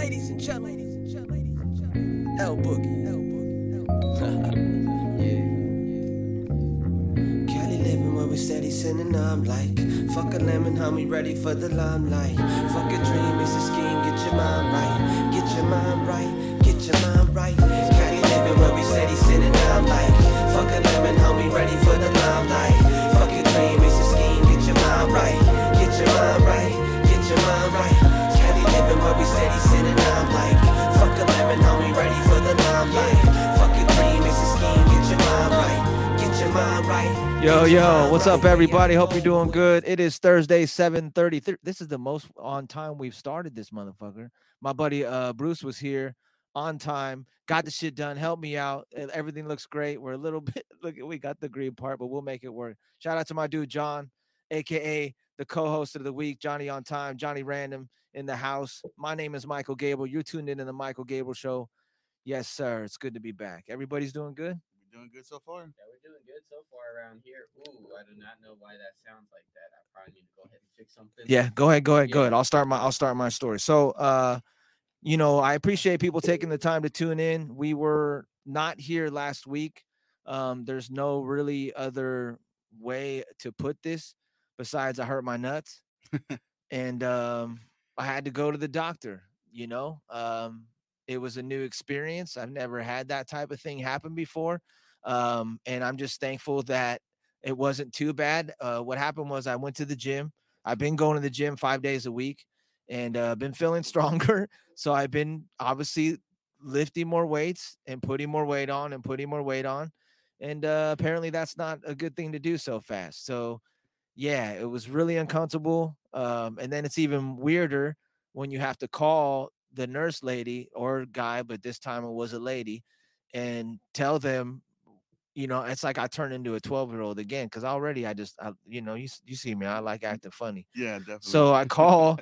ladies and gentlemen, ladies and gentlemen, ladies and gentlemen, L Boogie, L Boogie, yeah. Cali living where we steady sinning, I'm like, fuck a lemon, homie, ready for the limelight. Fuck a dream, it's a scheme, get your mind right, get your mind right, get your mind right. Cali living where we steady sinning, I'm like, fuck a lemon, homie, ready for the steady sinning, I'm like, fuck a lemon, homie, ready for the limelight. Fuck a dream, it's a scheme, get your mind right, get your mind right. Yo, yo, what's up, everybody? Hope you're doing good. It is Thursday, 7:30. This is the most on time we've started this motherfucker. My buddy uh Bruce was here on time, got the shit done, helped me out. Everything looks great. We're a little bit look, we got the green part, but we'll make it work. Shout out to my dude John, aka the co-host of the week, Johnny on time, Johnny Random in the house. My name is Michael Gabriel. You're tuned in to the Michael Gabriel show. Yes, sir. It's good to be back. Everybody's doing good. We're doing good so far. Yeah, we're doing good so far around here. Ooh, I do not know why that sounds like that. I probably need to go ahead and fix something. Yeah, go ahead, go ahead, go ahead. I'll start my I'll start my story. So uh you know, I appreciate people taking the time to tune in. We were not here last week. Um there's no really other way to put this besides I hurt my nuts. and um I had to go to the doctor, you know. Um it was a new experience. I've never had that type of thing happen before. Um and I'm just thankful that it wasn't too bad. Uh what happened was I went to the gym. I've been going to the gym 5 days a week and uh been feeling stronger. So I've been obviously lifting more weights and putting more weight on and putting more weight on. And uh apparently that's not a good thing to do so fast. So yeah, it was really uncomfortable. Um, and then it's even weirder when you have to call the nurse lady or guy, but this time it was a lady, and tell them, you know, it's like I turned into a 12 year old again because already I just, I, you know, you you see me, I like acting funny. Yeah, definitely. So I call,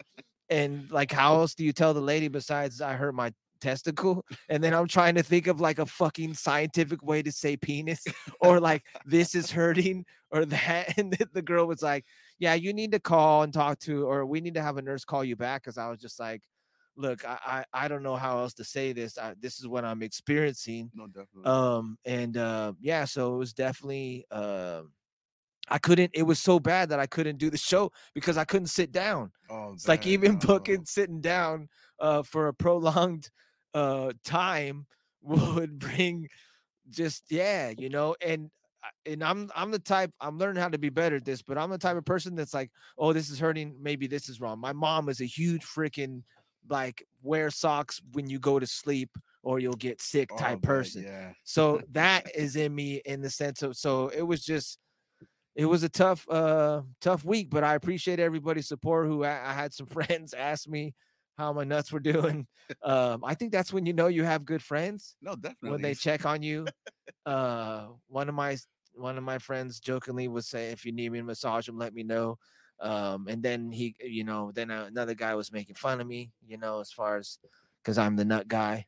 and like, how else do you tell the lady besides I hurt my testicle? And then I'm trying to think of like a fucking scientific way to say penis or like this is hurting or that. And the, the girl was like, yeah, you need to call and talk to, or we need to have a nurse call you back. Cause I was just like, look, I, I, I don't know how else to say this. I, this is what I'm experiencing no, definitely. um and uh yeah so it was definitely um i couldn't it was so bad that i couldn't do the show because i couldn't sit down oh, it's like even booking sitting down uh for a prolonged uh time would bring just yeah you know and and i'm i'm the type i'm learning how to be better at this but i'm the type of person that's like oh this is hurting. Maybe this is wrong. My mom is a huge freaking like wear socks when you go to sleep or you'll get sick Oh, type that- person. Yeah. so that is in me in the sense of so it was just it was a tough uh tough week but i appreciate everybody's support who i, I had some friends ask me how my nuts were doing. Um i think that's when you know you have good friends No, definitely. when they check on you. Uh one of my one of my friends jokingly would say if you need me to massage them let me know. Um and then he you know then another guy was making fun of me you know as far as because i'm the nut guy.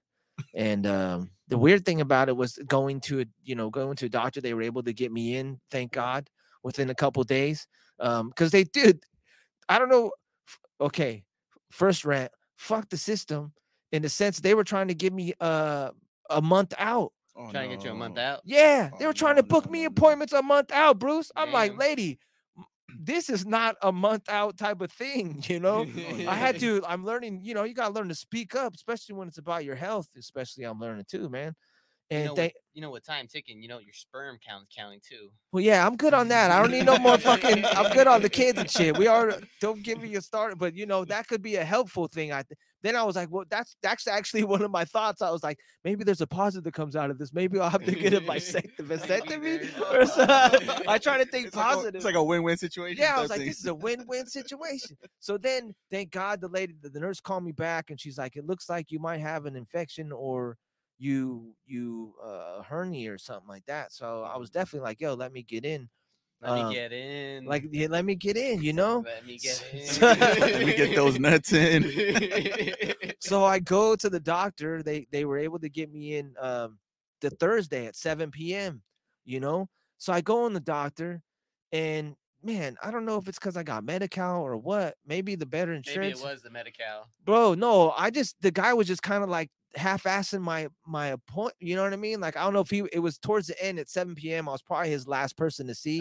And um the weird thing about it was going to a you know going to a doctor they were able to get me in thank god within a couple days. Um because they did i don't know okay first rant fuck the system in the sense they were trying to give me uh a month out Oh, Trying to get you a month out. yeah, they Oh, were trying no, to book no, me no, no. appointments a month out, Bruce. I'm like, lady, this is not a month out type of thing, you know. I had to. I'm learning. You know, you gotta learn to speak up, especially when it's about your health. Especially, I'm learning too, man. You And know, they, with, you know, with time ticking, you know, your sperm count's counting too. well, yeah, I'm good on that. I don't need no more fucking. I'm good on the kids and shit. We are. Don't give me a start, but you know that could be a helpful thing. I th- then I was like, well, that's that's actually one of my thoughts. I was like, maybe there's a positive that comes out of this. Maybe I'll have to get a vasectomy. or is. Uh, I try to think It's like a- positive. it's like a win-win situation. yeah, I was like, this is a win-win situation. So then, thank God, the lady, the nurse called me back, and she's like, it looks like you might have an infection or you you uh hernia or something like that. So I was definitely like, yo, let me get in. Let Um, me get in. Like, yeah, let me get in, you know. Let me get in. Let me get those nuts in. so I go to the doctor. They they were able to get me in um the Thursday at 7 p.m. You know, so I go in the doctor, and man, I don't know if it's because I got Medi-Cal or what. Maybe the better Maybe insurance, it was the Medi-Cal. bro. No, I just the guy was just kind of like half-assing my my appointment. You know what I mean? Like I don't know if he it was towards the end at 7 p.m. I was probably his last person to see.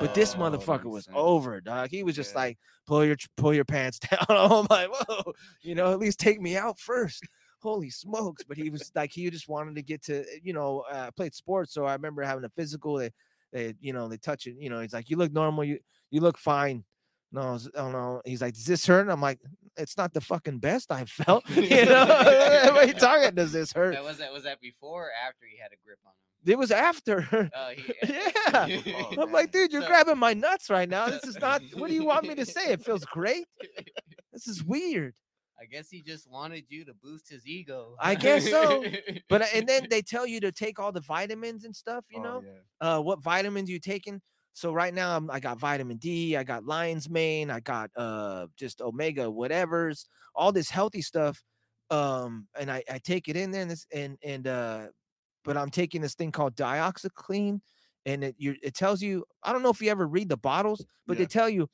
But this Oh, motherfucker was sense. over, dog. He was just Yeah. like, pull your pull your pants down. I'm like, whoa, you know, at least take me out first. Holy smokes! But he was like, he just wanted to get to, you know, uh, I played sports, so I remember having a physical. They, they, you know, they touch it. You know, he's like, you look normal. You you look fine. No, I oh no. He's like, does this hurt? I'm like, it's not the fucking best I've felt. You know, what are you talking? Does this hurt? That was that was that before or after he had a grip on him? It was after. Oh, he, Yeah. Oh, I'm like, dude, you're So- grabbing my nuts right now. This is not. What do you want me to say? It feels great. This is weird. I guess he just wanted you to boost his ego. I guess so. But uh, and then they tell you to take all the vitamins and stuff. You Oh, know, yeah. uh, what vitamins you taking. So right now I'm, I got vitamin D, I got lion's mane, I got uh just omega whatever's, all this healthy stuff. Um, and I, I take it in there and this and and uh, but I'm taking this thing called dioxiclean, and it you it tells you I don't know if you ever read the bottles, but they tell you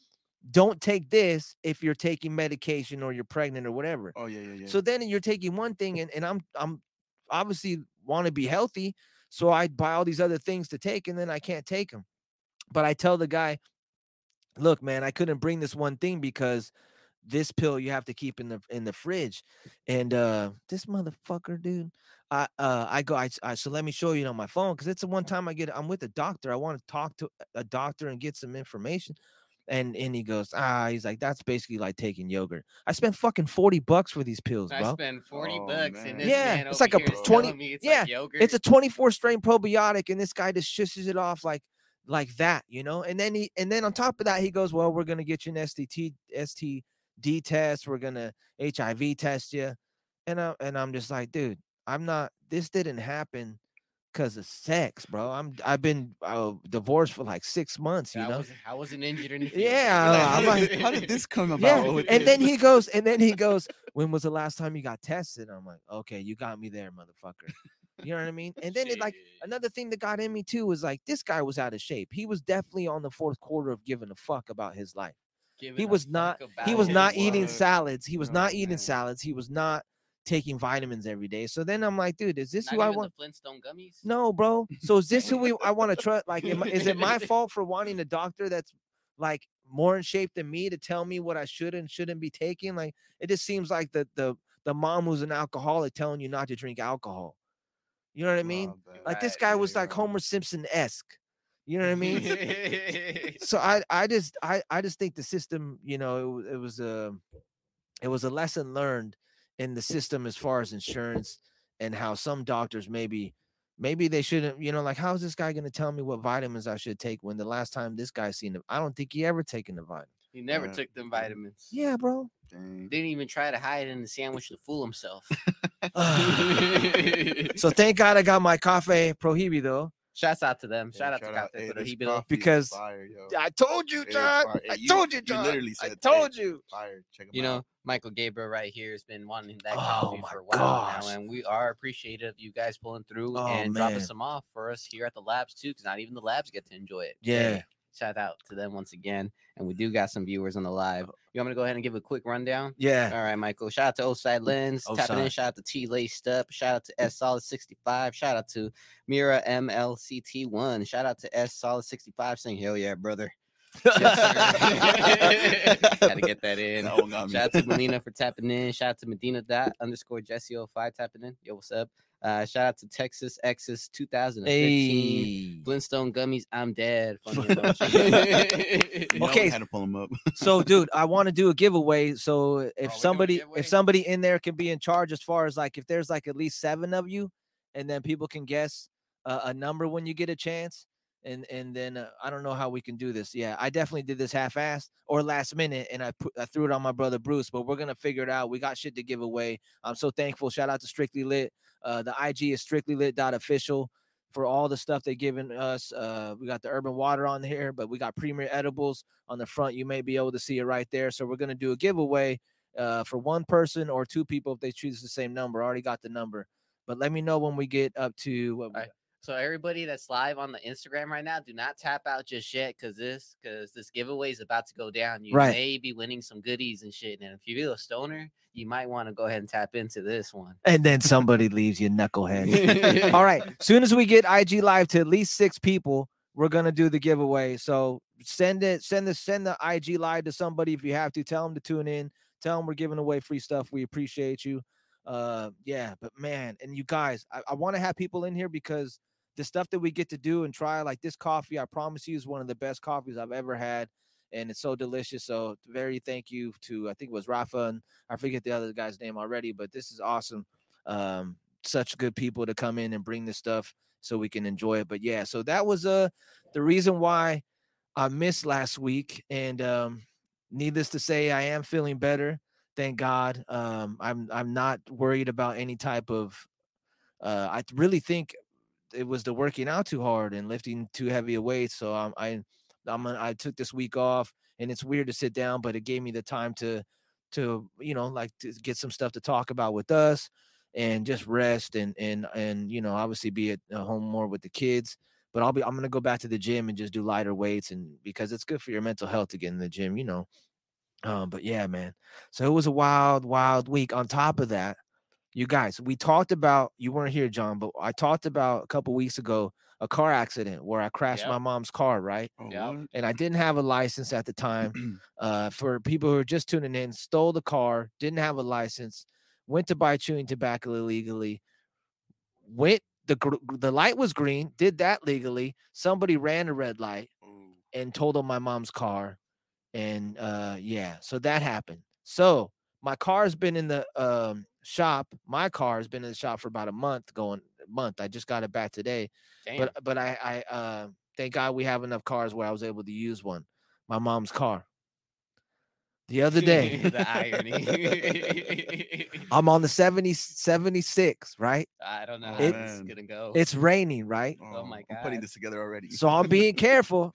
don't take this if you're taking medication or you're pregnant or whatever. Oh yeah, yeah, yeah. So then you're taking one thing and, and I'm I'm obviously want to be healthy. So I buy all these other things to take and then I can't take them. But I tell the guy, look, man, I couldn't bring this one thing because this pill you have to keep in the in the fridge. And uh this motherfucker, dude. I uh I go, I, I so let me show you on my phone because it's the one time I get I'm with a doctor. I want to talk to a doctor and get some information. And and he goes, ah, he's like, that's basically like taking yogurt. I spent fucking 40 bucks for these pills, bro. I bro. spent forty Oh, bucks, man. and this Yeah, man it's like a 20 it's yeah, like yogurt. It's a 24 strain probiotic, and this guy just shushes it off like like that, you know. And then he and then on top of that, he goes, Well, we're gonna get you an STT STD test, we're gonna HIV test you. And I and I'm just like, dude, I'm not this didn't happen because of sex, bro. I'm I've been uh, divorced for like six months, you I know. was I wasn't injured in the field. Yeah, I'm how, like- did, how did this come about? Yeah, and then he goes, and then he goes, "When was the last time you got tested?" I'm like, "Okay, you got me there, motherfucker." You know what I mean? And then it like another thing that got in me too was like this guy was out of shape. He was definitely on the fourth quarter of giving a fuck about his life. Giving He was not. He was not eating life. salads. He was Oh, not eating salads. He was not taking vitamins every day. So then I'm like, dude, is this Not who I want? Flintstone gummies. No, bro. So is this who we I want to trust? Like, am, is it my fault for wanting a doctor that's like more in shape than me to tell me what I should and shouldn't be taking? Like, it just seems like the the the mom who's an alcoholic telling you not to drink alcohol. You know what I mean? Oh. Like this guy was like. Homer Simpson esque. You know what I mean? so I I just I I just think the system, you know, it, it was a it was a lesson learned in the system as far as insurance and how some doctors maybe maybe they shouldn't, you know, like how is this guy going to tell me what vitamins I should take when the last time this guy seen them? I don't think he ever taken the vitamin. he never Yeah. took them mm-hmm. vitamins. Yeah, bro. Dang. Didn't even try to hide in the sandwich to fool himself. so thank God I got my cafe prohibido. Shouts out to them. Yeah, Shout out to Cafe Hey, this Prohibido. Because fire. I told you, John. fire. I You- told you, you John. literally I told "Hey, you. Fire. Check 'em You out. know, Michael Gabriel right here has been wanting that Oh coffee my for a while gosh. now, and we are appreciative of you guys pulling through Oh, and dropping some off for us here at the labs too, because not even the labs get to enjoy it. Yeah. Shout out to them once again, and we do got some viewers on the live. Uh, you want me to go ahead and give a quick rundown? Yeah. All right, Michael. Shout out to Oside Lens. Tapping in. Shout out to T Laced Up. Shout out to S Solid 65. Shout out to Mira MLCT1. Shout out to S Solid 65 saying, Hell yeah, brother. Yes. Gotta get that in. That one got me. Shout out to Melina for tapping in. Shout out to Medina dot underscore Jesse 05 tapping in. Yo, what's up? Uh, shout out to Texas Exes 2015. Hey. Flintstone gummies. I'm dead. Funny emoji. You know I Okay. had to pull him up. so dude i want to do a giveaway so if doing somebody if somebody in there can be in charge as far as like if there's like at least seven of you and then people can guess uh, a number when you get a chance and and then uh, i don't know how we can do this yeah i definitely did this half-assed or last minute and i put i threw it on my brother bruce but we're gonna figure it out we got shit to give away i'm so thankful shout out to strictly lit uh the ig is strictly lit dot official for all the stuff they're giving us. Uh, we got the urban water on here, but we got premier edibles on the front. You may be able to see it right there. So we're gonna do a giveaway uh, for one person or two people if they choose the same number. I already got the number, but let me know when we get up to what we Alright. So everybody that's live on the Instagram right now, do not tap out just yet because this because this giveaway is about to go down. You Right. may be winning some goodies and shit. And if you feel a stoner, you might want to go ahead and tap into this one. And then somebody leaves you knucklehead. All right. Soon as we get IG live to at least six people, we're gonna do the giveaway. So send it, send the send the IG live to somebody if you have to. Tell them to tune in. Tell them we're giving away free stuff. We appreciate you. Uh, yeah, but man, and you guys, I, I want to have people in here because the stuff that we get to do and try, like this coffee, I promise you, is one of the best coffees I've ever had, and it's so delicious. So very thank you to I think it was Rafa and I forget the other guy's name already, but this is awesome. Um, such good people to come in and bring this stuff so we can enjoy it. But yeah, so that was uh the reason why I missed last week, and um, needless to say, I am feeling better. Thank God. Um, I'm I'm not worried about any type of. Uh, I really think it was the working out too hard and lifting too heavy a weight. So I'm I I'm I took this week off, and it's weird to sit down, but it gave me the time to to you know like to get some stuff to talk about with us and just rest and and and you know obviously be at uh, home more with the kids but i'll be i'm gonna go back to the gym and just do lighter weights and because it's good for your mental health to get in the gym you know um but yeah man so it was a wild wild week on top of that you guys we talked about you weren't here john but i talked about a couple weeks ago a car accident where i crashed Yep. my mom's car right Oh, Yeah. and i didn't have a license at the time uh, for people who are just tuning in, stole the car, didn't have a license, went to buy chewing tobacco illegally, went the the light was green, did that legally. Somebody ran a red light and totaled my mom's car, and uh, yeah, so that happened. So my car's been in the um, shop. My car has been in the shop for about a month. Going month. I just got it back today Damn. but but I I uh thank God we have enough cars where I was able to use one. My mom's car. The other day, the irony. I'm on the 70 76, right? I don't know how It- this is Man. gonna go. It's raining, right? oh, my god I'm putting this together already. So I'm being careful.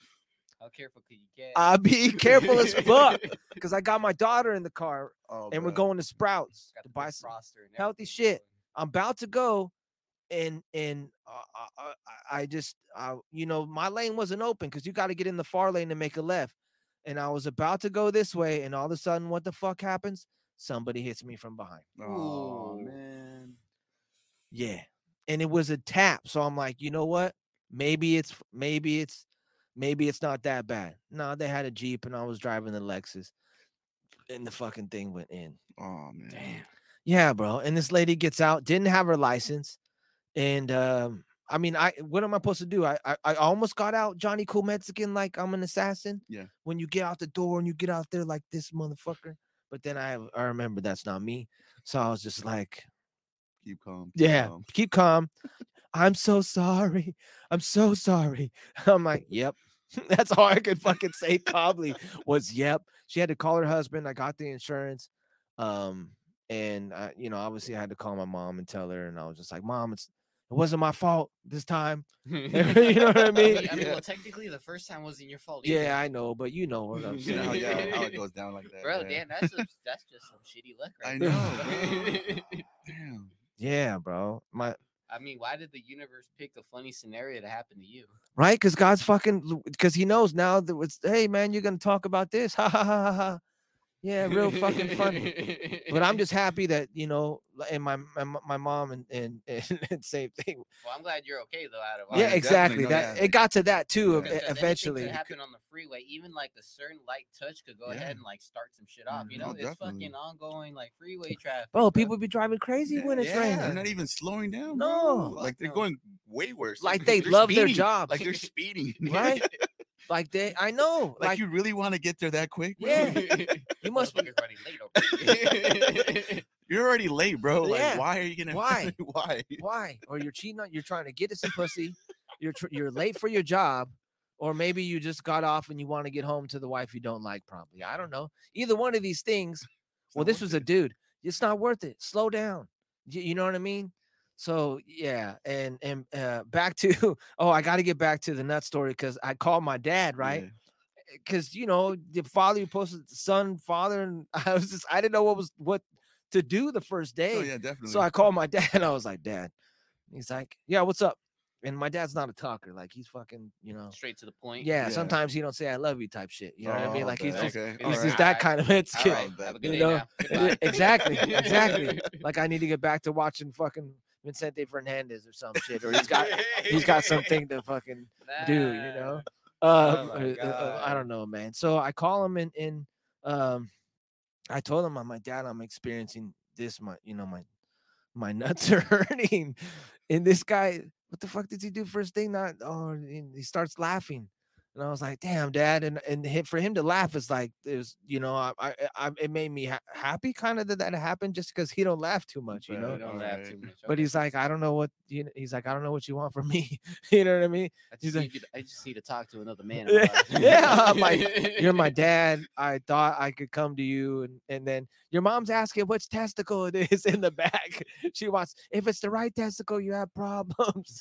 How careful could you get? I'm being careful as fuck because I got my daughter in the car Oh, and we're going to Sprouts Got to buy some. healthy shit. I'm about to go, and and uh, uh, uh, I I just uh, you know my lane wasn't open because you got to get in the far lane to make a left, and I was about to go this way, and all of a sudden, what the fuck happens? Somebody hits me from behind. Oh man. Yeah, and it was a tap. So I'm like, you know what? Maybe it's maybe it's maybe it's not that bad. No, they had a jeep, and I was driving the Lexus, and the fucking thing went in. Oh man. Damn. Yeah, bro. And this lady gets out, didn't have her license, and um, I mean, I what am I supposed to do? I I, I almost got out Johnny Cool Mexican like I'm an assassin. Yeah. When you get out the door and you get out there like this motherfucker, but then I I remember that's not me, so I was just like, Keep calm. keep yeah, calm. keep calm. I'm so sorry. I'm so sorry. I'm like, yep. That's all I could fucking say calmly was yep. She had to call her husband. I got the insurance. Um, and I, you know, obviously I had to call my mom and tell her, and I was just like, Mom, it's it wasn't my fault this time. you know what I I mean? mean, I mean, Yeah. well, technically, the first time wasn't your fault. either. Yeah, I know, but you know what I'm You know how, saying. yeah, how it goes down like that. bro. yeah. Damn, that's just, that's just some shitty luck, right I there. know, Damn. Yeah, bro. My I mean, why did the universe pick a funny scenario to happen to you? right? Because God's fucking because he knows now that it's hey man, you're gonna talk about this. Ha ha ha ha ha. Yeah, real fucking funny. But I'm just happy that you know, and my my, my mom and and, and, and same thing. Well, I'm glad you're okay though. Out of all yeah, yeah, that. exactly. That it got to that too. Yeah. ev- Because anything Eventually, happen on the freeway. Even like a certain light touch could go Yeah. ahead and like start some shit off. You Mhm. know, Oh, it's definitely. fucking ongoing like freeway traffic. bro, bro. people be driving crazy when it's yeah, raining. They're not even slowing down. No. bro. like they're no. going way worse. Like they they're love their job. Like they're speeding. Right? Like they, I know. like, Like, you really want to get there that quick? bro? Yeah. you must be running late You're already late, bro. Like, Yeah. why are you gonna? Why? why? why? Or you're cheating on. You're trying to get us some pussy. You're tr- you're late for your job, or maybe you just got off and you want to get home to the wife you don't like. Probably. I don't know. Either one of these things. It's Well, this was a dude. It's not worth it. Slow down. You, you know what I mean? So yeah, and and uh, back to oh, I got to get back to the nut story because I called my dad right Yeah. because you know the father you posted son father and I was just I didn't know what was what to do the first day. Oh yeah, definitely. So I called my dad and I was like, Dad. He's like, Yeah, what's up? and my dad's not a talker. Like he's fucking, you know. Straight to the point. Yeah, Yeah. sometimes he don't say I love you type shit. You know what I mean? Oh, Like he's bet. just okay. he's alright. just that kind of it's All right. bet. Have a good You know, now. Yeah, Goodbye. exactly, exactly. Like I need to get back to watching fucking Vicente Fernandez or some shit, or he's got he's got something to fucking do, you know. Um, Oh uh, uh, I don't know, man. So I call him and and um, I told him, "I'm my dad. I'm experiencing this. My you know my my nuts are hurting." And this guy, what the fuck did he do first thing? Not oh, he starts laughing. And I was like, "Damn, dad!" And and for him to laugh is like, was, you know, I, I, I it made me ha- happy, kind of that that happened, just because he don't laugh too much, you know. Don't laugh too much. But he's like, I don't know what you. know, He's like, I don't know what you want from me. you know what I mean? I he's just, like- need you to, I just need to talk to another man. Yeah, I'm like, You're my dad. I thought I could come to you, and and then your mom's asking which testicle it is in the back. She wants if it's the right testicle, you have problems.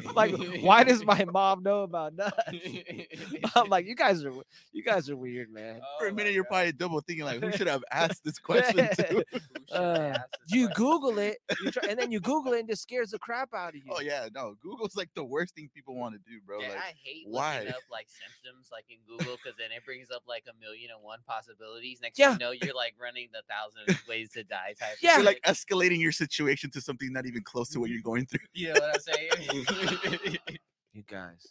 like, why does my mom know about nuts? I'm like, you guys are you guys are weird, man. For Oh a minute, you're God. probably double thinking like, who should have asked this question to? Who should I Uh, this You question? Google it, you try, and then you Google it, and it just scares the crap out of you. Oh yeah, no, Google's like the worst thing people want to do, bro. Yeah, like, I hate why? looking up like symptoms like in Google because then it brings up like a million and one possibilities. Next Yeah. thing you know, you're like running the thousand ways to die type. of Yeah. you're like escalating your situation to something not even close to what you're going through. you know what I'm saying? You guys.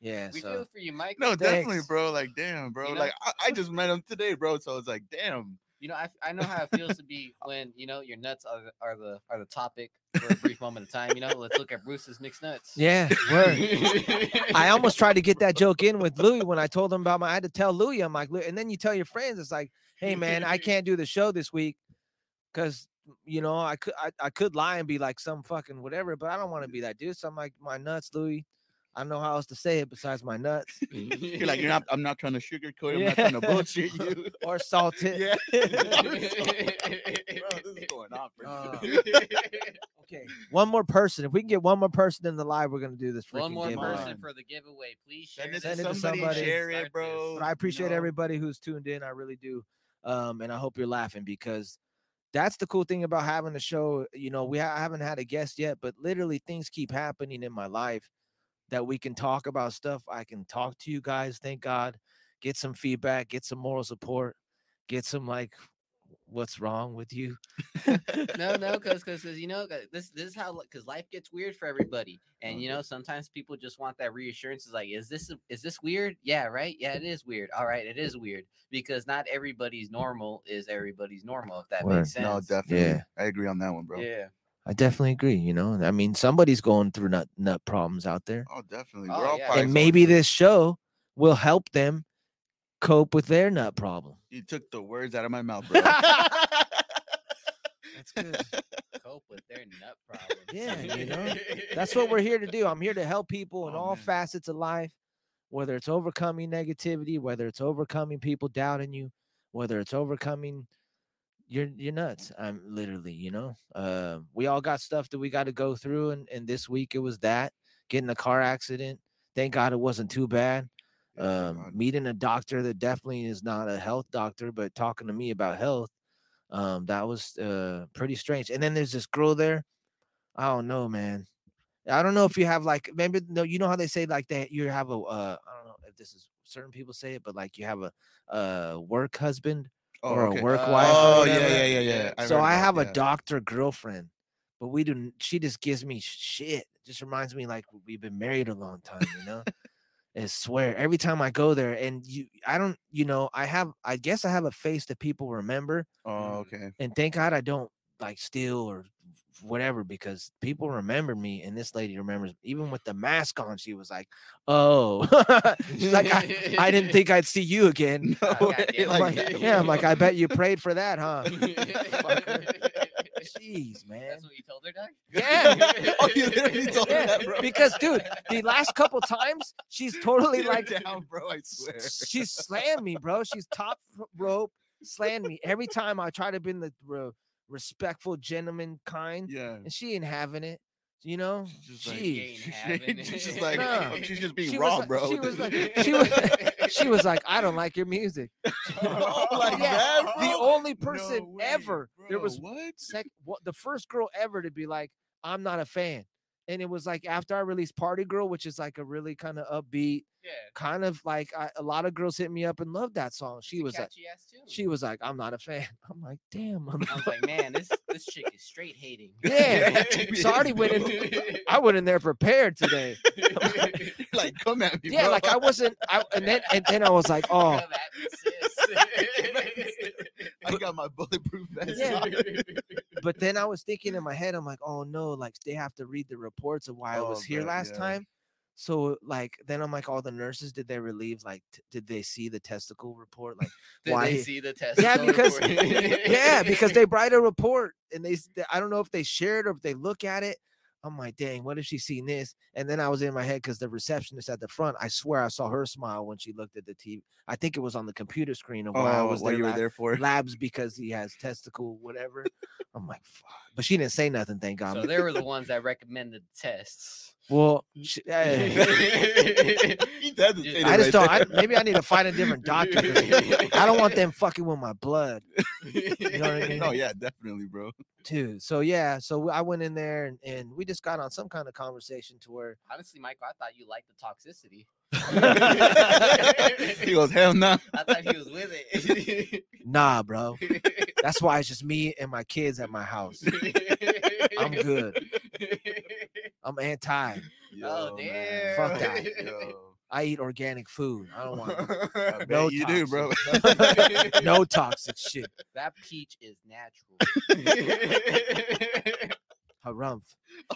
Yeah. we so feel for you, Mike. No, definitely, bro. Like, damn, bro. You know- Like, I, I just met him today, bro. So it's like, damn. You know, I, I know how it feels to be when you know your nuts are the, are the are the topic for a brief moment of time. You know, let's look at Bruce's mixed nuts. yeah, word. I almost tried to get that joke in with Louis when I told him about my. I had to tell Louis, I'm like, and then you tell your friends, it's like, hey man, I can't do the show this week because you know I could I, I could lie and be like some fucking whatever, but I don't want to be that dude. So I'm like, my nuts, Louis. I don't know how else to say it besides my nuts You're like, you're not. I'm not trying to sugarcoat. it, I'm not trying to bullshit you. or salted. yeah. bro, this is going on. Uh, Okay, one more person. If we can get one more person in the live, we're gonna do this. One more giveaway. person for the giveaway, please share. Send it Send to it to somebody. somebody. Share it, bro. But I appreciate know? everybody who's tuned in. I really do. Um, and I hope you're laughing because that's the cool thing about having a show. You know, we ha- haven't had a guest yet, but literally things keep happening in my life that we can talk about stuff. I can talk to you guys, thank God, get some feedback, get some moral support, get some like what's wrong with you. no, no, because because you know this this is how because life gets weird for everybody, and you uh-huh. know sometimes people just want that reassurance. Is like, is this is this weird? Yeah, right. Yeah, it is weird. All right, it is weird because not everybody's normal is everybody's normal. If that Word. makes sense. No, definitely. Yeah. I agree on that one, bro. Yeah. I definitely agree. You know, I mean, somebody's going through nut nut problems out there. Oh, definitely. Oh, We're all yeah. and maybe this show will help them cope with their nut problem. You took the words out of my mouth, bro. That's good. Cope with their nut problem. Yeah, you know, That's what we're here to do. I'm here to help people in Oh, all man. facets of life, whether it's overcoming negativity, whether it's overcoming people doubting you, whether it's overcoming you're you're nuts. I'm literally, you know, uh, we all got stuff that we got to go through, and and this week it was that getting a car accident. Thank God it wasn't too bad. Um, meeting a doctor that definitely is not a health doctor, but talking to me about health, um, that was uh, pretty strange. And then there's this girl there. I don't know, man. I don't know if you have like maybe no, you know how they say like that you have a uh, I don't know if this is certain people say it, but like you have a uh work husband Oh, or okay. a work Uh, wife. Oh, yeah, yeah, yeah, yeah. I've so I have a yeah. doctor girlfriend, but we do. She just gives me shit. Just reminds me like we've been married a long time, you know. I swear every time I go there, and you, I don't, you know, I have, I guess I have a face that people remember, Oh, mm, okay. and thank God I don't like steal or whatever because people remember me, and this lady remembers. Even with the mask on, she was like, "Oh," she's like, I, "I didn't think I'd see you again." No Oh, way, goddamn. I'm like like, yeah, I'm like, I bet you prayed for that, huh? Jeez, man. That's what you told her, Doug? Yeah. oh, you literally told her that, bro. because dude, the last couple times she's totally Sit her like down, bro. I s- swear. she's slammed me, bro. She's top rope, slammed me every time I try to be the re- respectful gentleman kind, Yeah. and she ain't having it. You know, She's just like, Jeez. ain't she's, she's just like, No. she's just being She was wrong, like- bro. she was like- she was- she was like, I don't like your music. Oh, like Yeah, that, the bro? only No person way, ever. there was what? sec- what the first girl ever to be like, I'm not a fan. And it was like after I released Party Girl, which is like a really kind of upbeat, Yeah. kind of like I, a lot of girls hit me up and loved that song. She was like, catchy ass tune. she was like, I'm not a fan. I'm like, damn. I'm I was like, man, this this chick is straight hating. Yeah, so I already went in- I went in there prepared today. like, come at me, Yeah, bro. like I wasn't. I, and then and then I was like, oh, Come at me, sis. I got my bulletproof vest. Yeah. but then I was thinking in my head, I'm like, oh no, like they have to read the reports of why I Oh, was here last yeah. time. So like then I'm like, all the nurses, did they relieve? Like, t- did they see the testicle report? Like, Did Why- they see the testicle yeah, because yeah, because they write a report and they, I don't know if they share it or if they look at it. I'm like, dang, what if she seen this? And then I was in my head because the receptionist at the front, I swear I saw her smile when she looked at the TV. I think it was on the computer screen of why I Oh, was what there. you were la- there for? labs because he has testicle, whatever. I'm like, fuck. But she didn't say nothing, thank God. So they were the ones that recommended tests. Well, mm. sh- He hesitated I just don't. I, maybe I need to find a different doctor. I don't want them fucking with my blood, know what I mean? No, yeah, definitely, bro. too. So yeah, so I went in there and, and we just got on some kind of conversation to where Honestly, Michael, I thought you liked the toxicity. he goes, hell no. I thought he was with it. nah, bro. That's why it's just me and my kids at my house. I'm good. I'm anti. Oh, man. damn. Fuck that. Yo. I eat organic food. I don't want I no you do, bro. no toxic shit. That peach is natural. Harumph.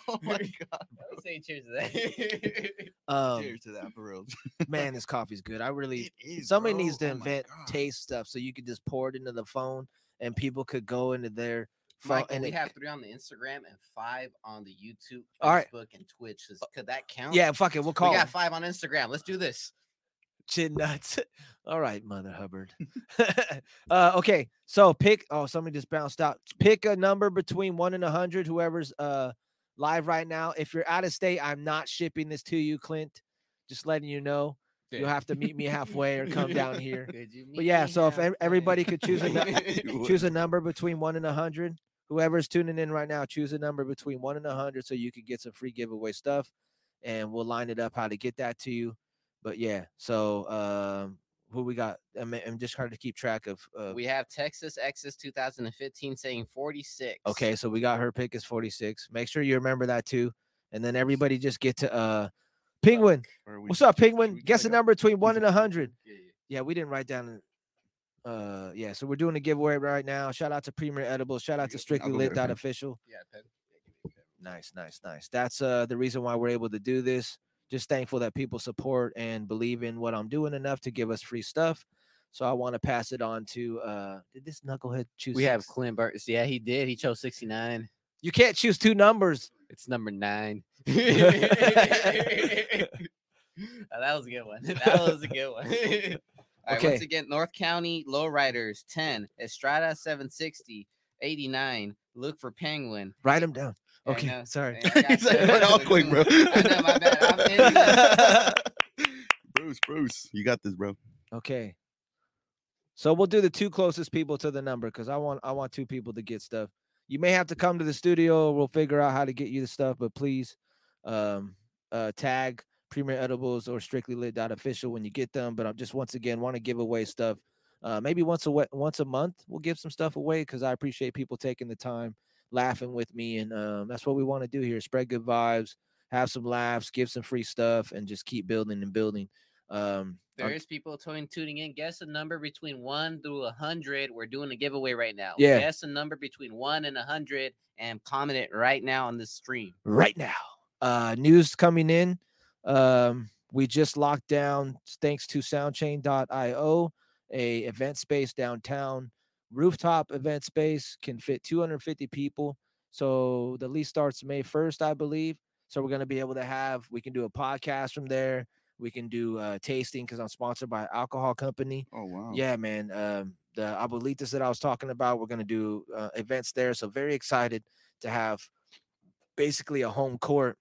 oh my god. Let's say cheers to that. Um, Cheers to that for real. man, this coffee's good. I really It is, somebody bro. needs to Oh invent taste stuff so you could just pour it into the phone and people could go into their phone and we it- have three on the Instagram and five on the YouTube, All right. Facebook, and Twitch. Does- Could that count? yeah, fuck it. We'll call. we call got five on Instagram. Let's do this. Chin nuts. All right, Mother Hubbard. uh, okay, so pick. Oh, somebody just bounced out. Pick a number between one and a hundred. Whoever's uh live right now. If you're out of state, I'm not shipping this to you, Clint. Just letting you know. You'll have to meet me halfway or come down here. But yeah, so if everybody could choose a nu- choose a number between one and a hundred. Whoever's tuning in right now, choose a number between one and a hundred so you can get some free giveaway stuff, and we'll line it up how to get that to you. But yeah, so um, who we got? I'm, I'm just trying to keep track of. Uh, we have Texas Exodus 2015 saying 46. okay, so we got her pick is 46. Make sure you remember that too, and then everybody just get to uh, Penguin. We- What's up, Penguin? Guess a number between one and a hundred. Yeah, yeah. Yeah, we didn't write down. Uh, yeah, so we're doing a giveaway right now. Shout out to Premier Edibles. Shout out to Strictly Lit pen. Official. Yeah, pen. Nice, nice, nice. That's uh the reason why we're able to do this. Just thankful that people support and believe in what I'm doing enough to give us free stuff. So I want to pass it on to uh did this knucklehead choose? We have six? Clint Burns. Yeah, he did. He chose 69. you can't choose two numbers. It's number nine. Uh, that was a good one. That was a good one. All right, Okay. once again, North County Lowriders 10, Estrada 760, 89. Look for Penguin. Write them down. Yeah, I Okay, know. sorry. Yeah, He's like, you. All quick, bro. I know, my bad. I'm Bruce, Bruce, you got this, bro. Okay. So we'll do the two closest people to the number because I want I want two people to get stuff. You may have to come to the studio. We'll figure out how to get you the stuff, but please um uh tag Premier Edibles or Strictly Lit official when you get them. But I'm just once again want to give away stuff. Uh maybe once a once a month we'll give some stuff away because I appreciate people taking the time, laughing with me, and um that's what we want to do here. Spread good vibes, have some laughs, give some free stuff, and just keep building and building. Um I'm- people tuning tuning in. Guess a number between one through a hundred. We're doing a giveaway right now. Yeah. Guess a number between one and a hundred and comment it right now on this stream. right now. Uh, news coming in. Um, we just locked down, thanks to soundchain.io, a event space downtown, rooftop event space can fit 250 people. So the lease starts May 1st, I believe. So we're going to be able to have, we can do a podcast from there. We can do uh, tasting because I'm sponsored by an alcohol company. Oh wow. Yeah, man. Um, the abuelitas that I was talking about, we're gonna do uh, events there. So very excited to have basically a home court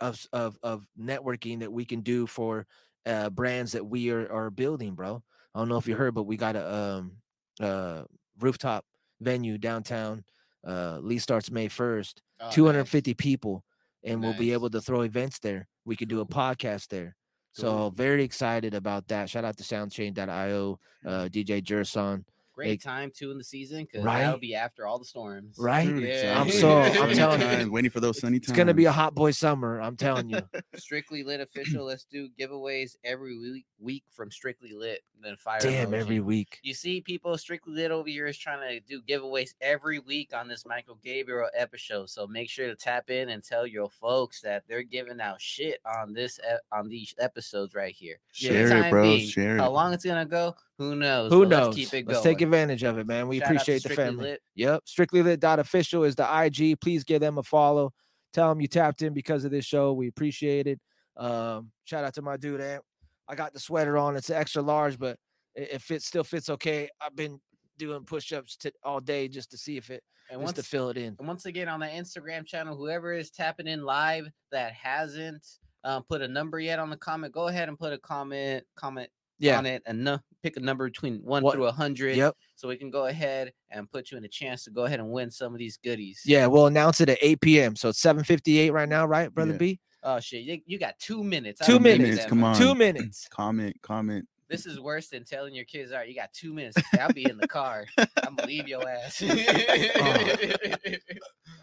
of of of networking that we can do for uh, brands that we are are building, bro. I don't know if you heard, but we got a um uh rooftop venue downtown. Uh, lease starts May first. Oh, nice. 250 people. and we'll be able to throw events there. We could do a podcast there. So very excited about that. Shout out to soundchain.io, uh, DJ Jerson. Great Like- time too in the season because Right? that'll be after all the storms. Right? Yeah. I'm so- I'm telling you, times, waiting for those sunny times. It's gonna be a hot boy summer. I'm telling you. Strictly Lit official. Let's do giveaways every week week from Strictly Lit. Then fire. Damn, emoji. every week. You see, people strictly lit over here is trying to do giveaways every week on this Michael Gabriel episode. So make sure to tap in and tell your folks that they're giving out shit on this on these episodes right here. For Share it, bro. being, Share How long it's gonna go? Who knows? Who knows? Let's keep it Let's take advantage of it, man. We Shout appreciate the family. Yep, Strictly. Lit. Strictlylit.official is the IG. Please give them a follow. Tell them you tapped in because of this show. We appreciate it. Um, shout out to my dude Amp. I got the sweater on. It's extra large, but it, it fits still fits okay. I've been doing push-ups to, all day just to see if it And just once to fill it in. And once again on the Instagram channel, whoever is tapping in live that hasn't um, put a number yet on the comment, go ahead and put a comment comment Yeah. on it and nu- pick a number between one What- through a hundred. Yep. So we can go ahead and put you in a chance to go ahead and win some of these goodies. Yeah, we'll announce it at 8 p.m. So it's 7:58 right now, right, brother Yeah. B? Oh shit, you, you got two minutes. Two don't minutes, come on. Two minutes. Comment, comment. This is worse than telling your kids, all right, you got two minutes. I'll be in the car. I'm gonna leave your ass.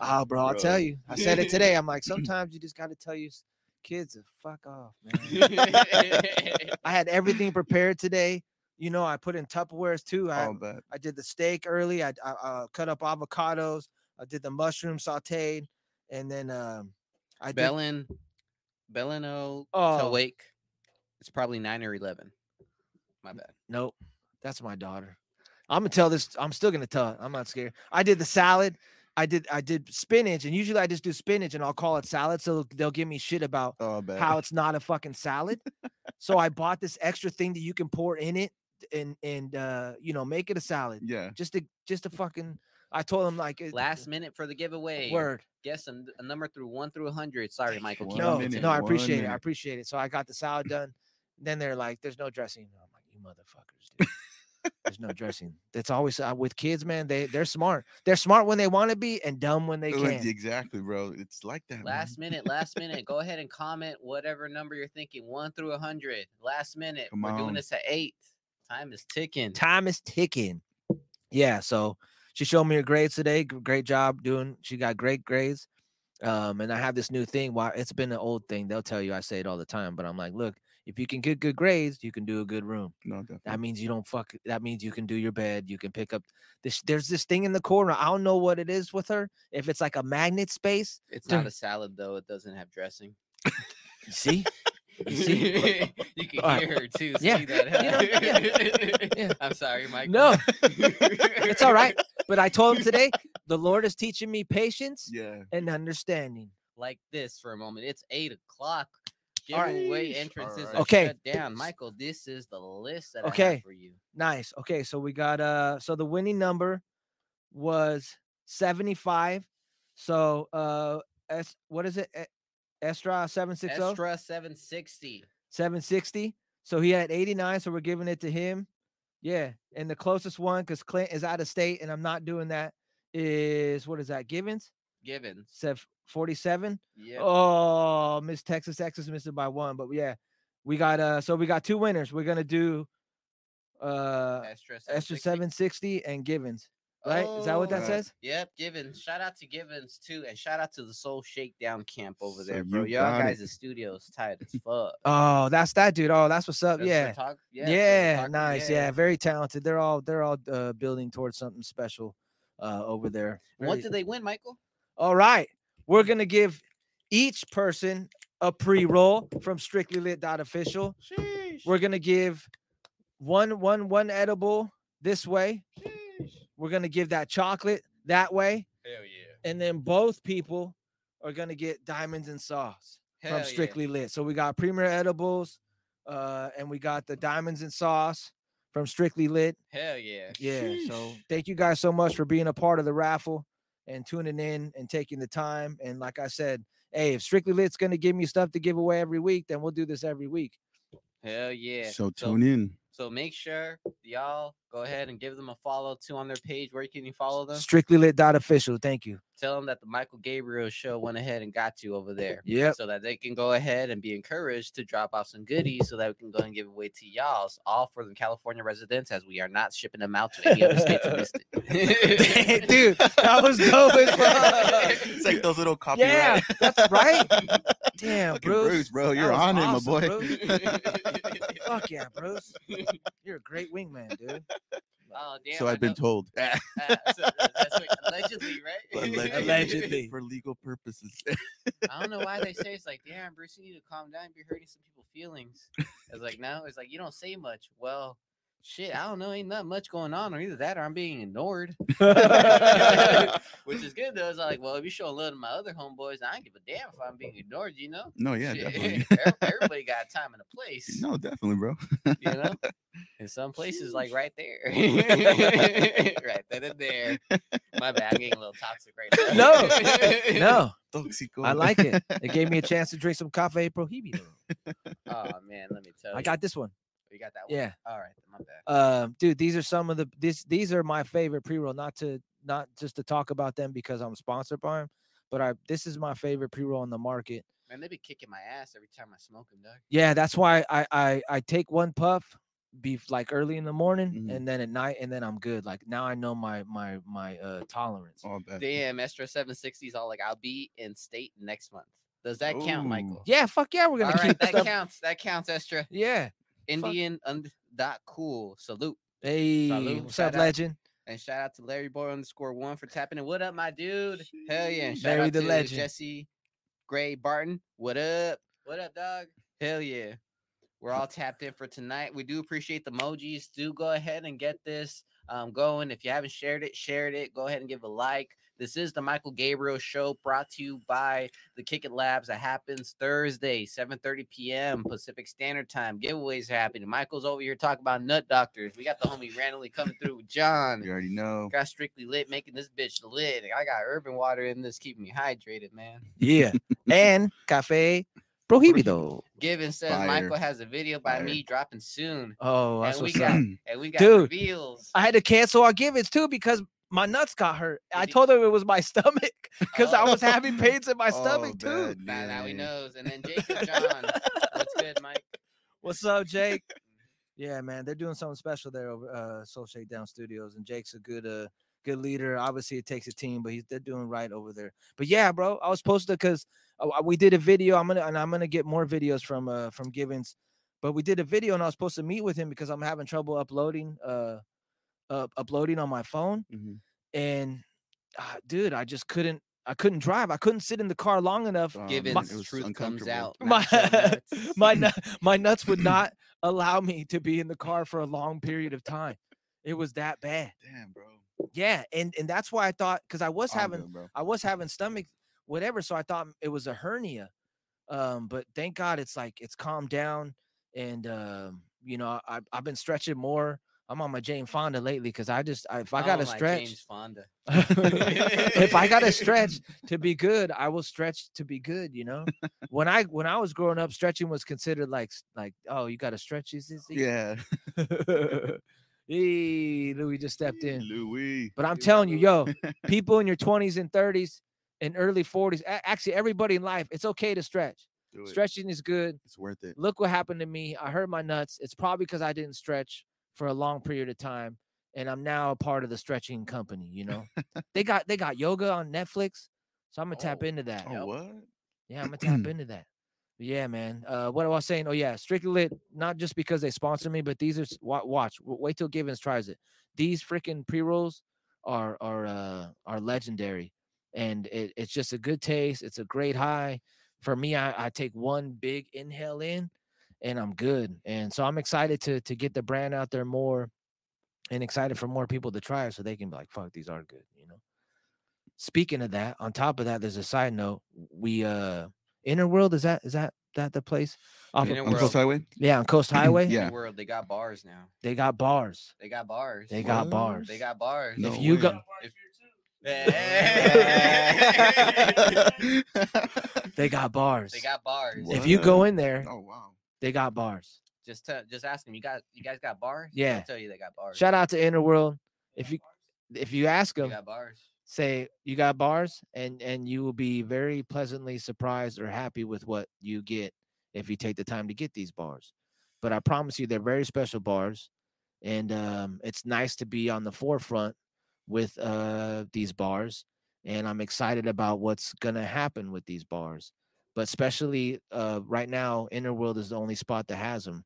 Oh, ah, bro, I'll tell you. I said it today. I'm like, sometimes you just got to tell your s- kids to fuck off, man. I had everything prepared today. You know, I put in Tupperwares too. I. I did the steak early. I, I uh, cut up avocados. I did the mushroom sauteed, and then um, I did. Bellin, Bellino Oh. to wake. It's probably nine or eleven. My bad. Nope, that's my daughter. I'm gonna tell this. I'm still gonna tell. it. I'm not scared. I did the salad. I did. I did spinach, and usually I just do spinach, and I'll call it salad. So they'll give me shit about All bad. how it's not a fucking salad. so I bought this extra thing that you can pour in it, and and uh, you know make it a salad. Yeah. Just to just to fucking. I told him like it- Last minute for the giveaway. word. Guess a number through one through a hundred. Sorry, Michael. One No, minute, no, I one appreciate it. I appreciate it. So I got the salad done. Then they're like, "There's no dressing." I'm like, "You motherfuckers, dude. There's no dressing." That's always uh, with kids, man. They they're smart. They're smart when they want to be, and dumb when they can. Exactly, bro. It's like that. man. Last minute, last minute. Go ahead and comment whatever number you're thinking, one through a hundred. Last minute. Come We're doing this at eight. Time is ticking. Time is ticking. Yeah. So she showed me her grades today. Great job doing. She got great grades. Um, and I have this new thing. Why it's been an old thing. They'll tell you I say it all the time, but I'm like, look, if you can get good grades, you can do a good room. No, definitely. That means you don't fuck. That means you can do your bed. You can pick up this. There's this thing in the corner. I don't know what it is with her. If it's like a magnet space, It's not a salad though. It doesn't have dressing. you see, you see. you can All right. hear her too. Yeah, See that? you know, yeah, yeah. I'm sorry, Mike. No, it's all right. But I told him today, the Lord is teaching me patience yeah. and understanding. like this for a moment. It's eight o'clock. All right. Giveaway Sheesh. entrances Alright. are Okay. down. Michael, this is the list that I Okay. have for you. Nice. Okay, so we got uh, so the winning number was seventy five. So uh, S what is it? Estra seven six zero. Extra 760. 760. So he had 89. So we're giving it to him. Yeah. And the closest one, because Clint is out of state and I'm not doing that, is what is that? Givens? Givens. Sev 47. Yeah. Oh, Miss Texas Texas missed it by one. But yeah, we got uh so we got two winners. We're gonna do uh Extra Esther 760. 760 and Givens. Right? Is that what that Oh, says? Yep, Givens. Shout out to Givens too, and shout out to the Soul Shakedown camp over So there, bro. Y'all guys, it. guys' studio's tight as fuck. Oh, that's that dude. Oh, that's what's up. That's Yeah. photog- Yeah, photography, nice. Yeah. very talented. They're all they're all uh, building towards something special uh over there. What did they win, Michael? All right. We're going to give each person a pre-roll from strictly lit official. We're going to give one one one edible this way. We're going to give that chocolate that way Hell yeah. and then both people are going to get diamonds and sauce Hell from yeah. strictly lit. So we got premier edibles uh and we got the diamonds and sauce from strictly lit. Hell yeah. Yeah. So thank you guys so much for being a part of the raffle and tuning in and taking the time. And like I said, hey, if Strictly Lit's gonna give me stuff to give away every week, then we'll do this every week. Hell yeah. So tune in. So make sure y'all go ahead and give them a follow too on their page. Where can you follow them? Strictly Lit dot official. Thank you. Tell them that the Michael Gabriel show went ahead and got you over there. Yeah. So that they can go ahead and be encouraged to drop off some goodies so that we can go and give away to y'all's all for the California residents as we are not shipping them out to any other states who missed it. Dude, that was dope as fuck. it's like those little copyright. Yeah, that's right. Damn, Fucking Bruce. Bruce, bro, you're was on it, my boy. Fuck yeah, Bruce. You're a great wingman, dude. Oh damn! so I I've been told. Uh, so that's what- allegedly, right? Allegedly. for legal purposes. I don't know why they say it's like, damn, Bruce, you need to calm down. You're hurting some people's feelings. It's like, no, it's like you don't say much. Well, shit, I don't know. Ain't not much going on, or either that, or I'm being ignored. Which is good though. It's like, well, if you show love to my other homeboys, I don't give a damn if I'm being ignored. You know? no, yeah, Shit, definitely. Everybody got a time and a place. No, definitely, bro. You know? In some places, like right there, right then and there. My bad, I'm getting a little toxic right now. No, no, Toxico. I like it. It gave me a chance to drink some cafe prohibido. Oh man, let me tell you. I got this one. You got that one. Yeah. All right, my bad. Um, dude, these are some of the this these are my favorite pre-roll. Not to not just to talk about them because I'm sponsored by them, but I this is my favorite pre-roll on the market. Man, they be kicking my ass every time I smoke them, dog. Yeah, that's why I I I take one puff, be like early in the morning, Mhm. and then at night, and then I'm good. Like now I know my my my uh tolerance. All bad. Damn, Extra 760s all like, I'll be in state next month. Does that count, Michael? Yeah, fuck yeah, we're gonna right, keep that stuff. counts. That counts, Extra. Yeah. Indian und- dot cool. Salute. Hey, Salute, what's shout up, out. legend? And shout out to Larry Boy underscore one for tapping in. What up, my dude? Hell yeah. And shout Larry out the to legend. Jesse Gray Barton. What up? What up, dog? Hell yeah. We're all tapped in for tonight. We do appreciate the emojis. Do go ahead and get this um, going. If you haven't shared it, shared it. Go ahead and give a like. This is the Michael Gabriel Show brought to you by the Kick It Labs. That happens Thursday, 7:30 p.m. Pacific Standard Time. Giveaways are happening. Michael's over here talking about nut doctors. We got the homie randomly coming through with John. You already know. Got strictly lit, making this bitch lit. I got urban water in this, keeping me hydrated, man. Yeah. and cafe prohibido. Given says Fire. Michael has a video by Fire. me dropping soon, Oh, that's and we what's got up. and we got Dude, reveals. I had to cancel our givens too because my nuts got hurt. I Did told them it was my stomach because I Oh. was having pains in my Oh, stomach too. bad. Now, now he knows. And then Jacob John, what's good, Mike? What's up, Jake? Yeah, man, they're doing something special there over uh Soul Shakedown Studios, and Jake's a good uh good leader. Obviously, it takes a team, but he's they're doing right over there. But yeah, bro, I was supposed to because uh, we did a video. I'm gonna and I'm gonna get more videos from uh from Givens, but we did a video and I was supposed to meet with him because I'm having trouble uploading uh, uh uploading on my phone, Mhm. and uh, dude, I just couldn't. I couldn't drive. I couldn't sit in the car long enough. Um, Given it was truth comes uncomfortable. out. my not nuts. my my nuts would not allow me to be in the car for a long period of time. It was that bad. Damn, bro. Yeah, and and that's why I thought because I was having good. I was having stomach whatever, so I thought it was a hernia. Um, but thank God it's like it's calmed down, and um, you know I I've been stretching more. I'm on my Jane Fonda lately because I just I, if I got to stretch, James Fonda. if I got to stretch to be good, I will stretch to be good. You know, when I when I was growing up, stretching was considered like like oh you got to stretch. Is this Yeah. hey, Louis just stepped in. Louis. But I'm Dude, telling you, yo, people in your 20s and 30s and early 40s, actually everybody in life, it's okay to stretch. Do it. Stretching is good. It's worth it. Look what happened to me. I hurt my nuts. It's probably because I didn't stretch for a long period of time. And I'm now a part of the stretching company, you know. they got they got yoga on Netflix. So I'm gonna tap Oh, into that. Oh, what? Yeah, I'm gonna tap into that. But yeah, man. Uh, what I was saying? Oh yeah, strictly lit. Not just because they sponsor me, but these are watch. Wait till Givens tries it. These freaking pre rolls are are uh are legendary, and it, it's just a good taste. It's a great high. For me, I, I take one big inhale in, and I'm good. And so I'm excited to to get the brand out there more, and excited for more people to try it, so they can be like, "Fuck, these are good," you know. Speaking of that, on top of that, there's a side note. We uh Inner World is that is that that the place? Off of- Inner On Coast Highway? yeah, on Coast Highway. Yeah. New World, they got bars now. They got bars. They got bars. They got bars. They got bars. No if you go. If- they got bars. they got bars. What? if you go in there, oh wow. They got bars. Just tell, just ask them. You got, you guys got bars? Yeah. I'll tell you they got bars. Shout out to Inner World. If you if you ask them, got bars. say you got bars and and you will be very pleasantly surprised or happy with what you get if you take the time to get these bars but i promise you they're very special bars and um, it's nice to be on the forefront with uh, these bars and i'm excited about what's going to happen with these bars but especially uh, right now interworld is the only spot that has them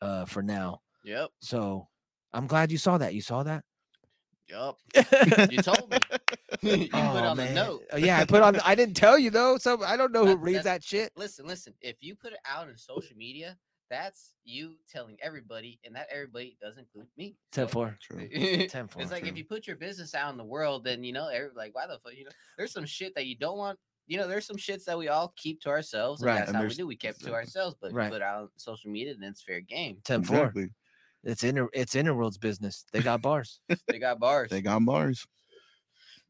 uh, for now Yep. so i'm glad you saw that you saw that Yup. You told me. you put Oh, on the note. Uh, yeah, I put on. I didn't tell you though, so I don't know who That- reads that's- that shit. Listen, listen. If you put it out in social media, that's you telling everybody, and that everybody does include me. Ten So, four. True. it's 10 for like if you put your business out in the world, then you know, every, like why the fuck, you know, there's some shit that you don't want. You know, there's some shits that we all keep to ourselves, and Right, that's and how we do. We kept to ourselves, but Right. you put out social media, then it's fair game. Ten four. Exactly. It's inner. It's Interworld's business. They got bars. They got bars. They got bars.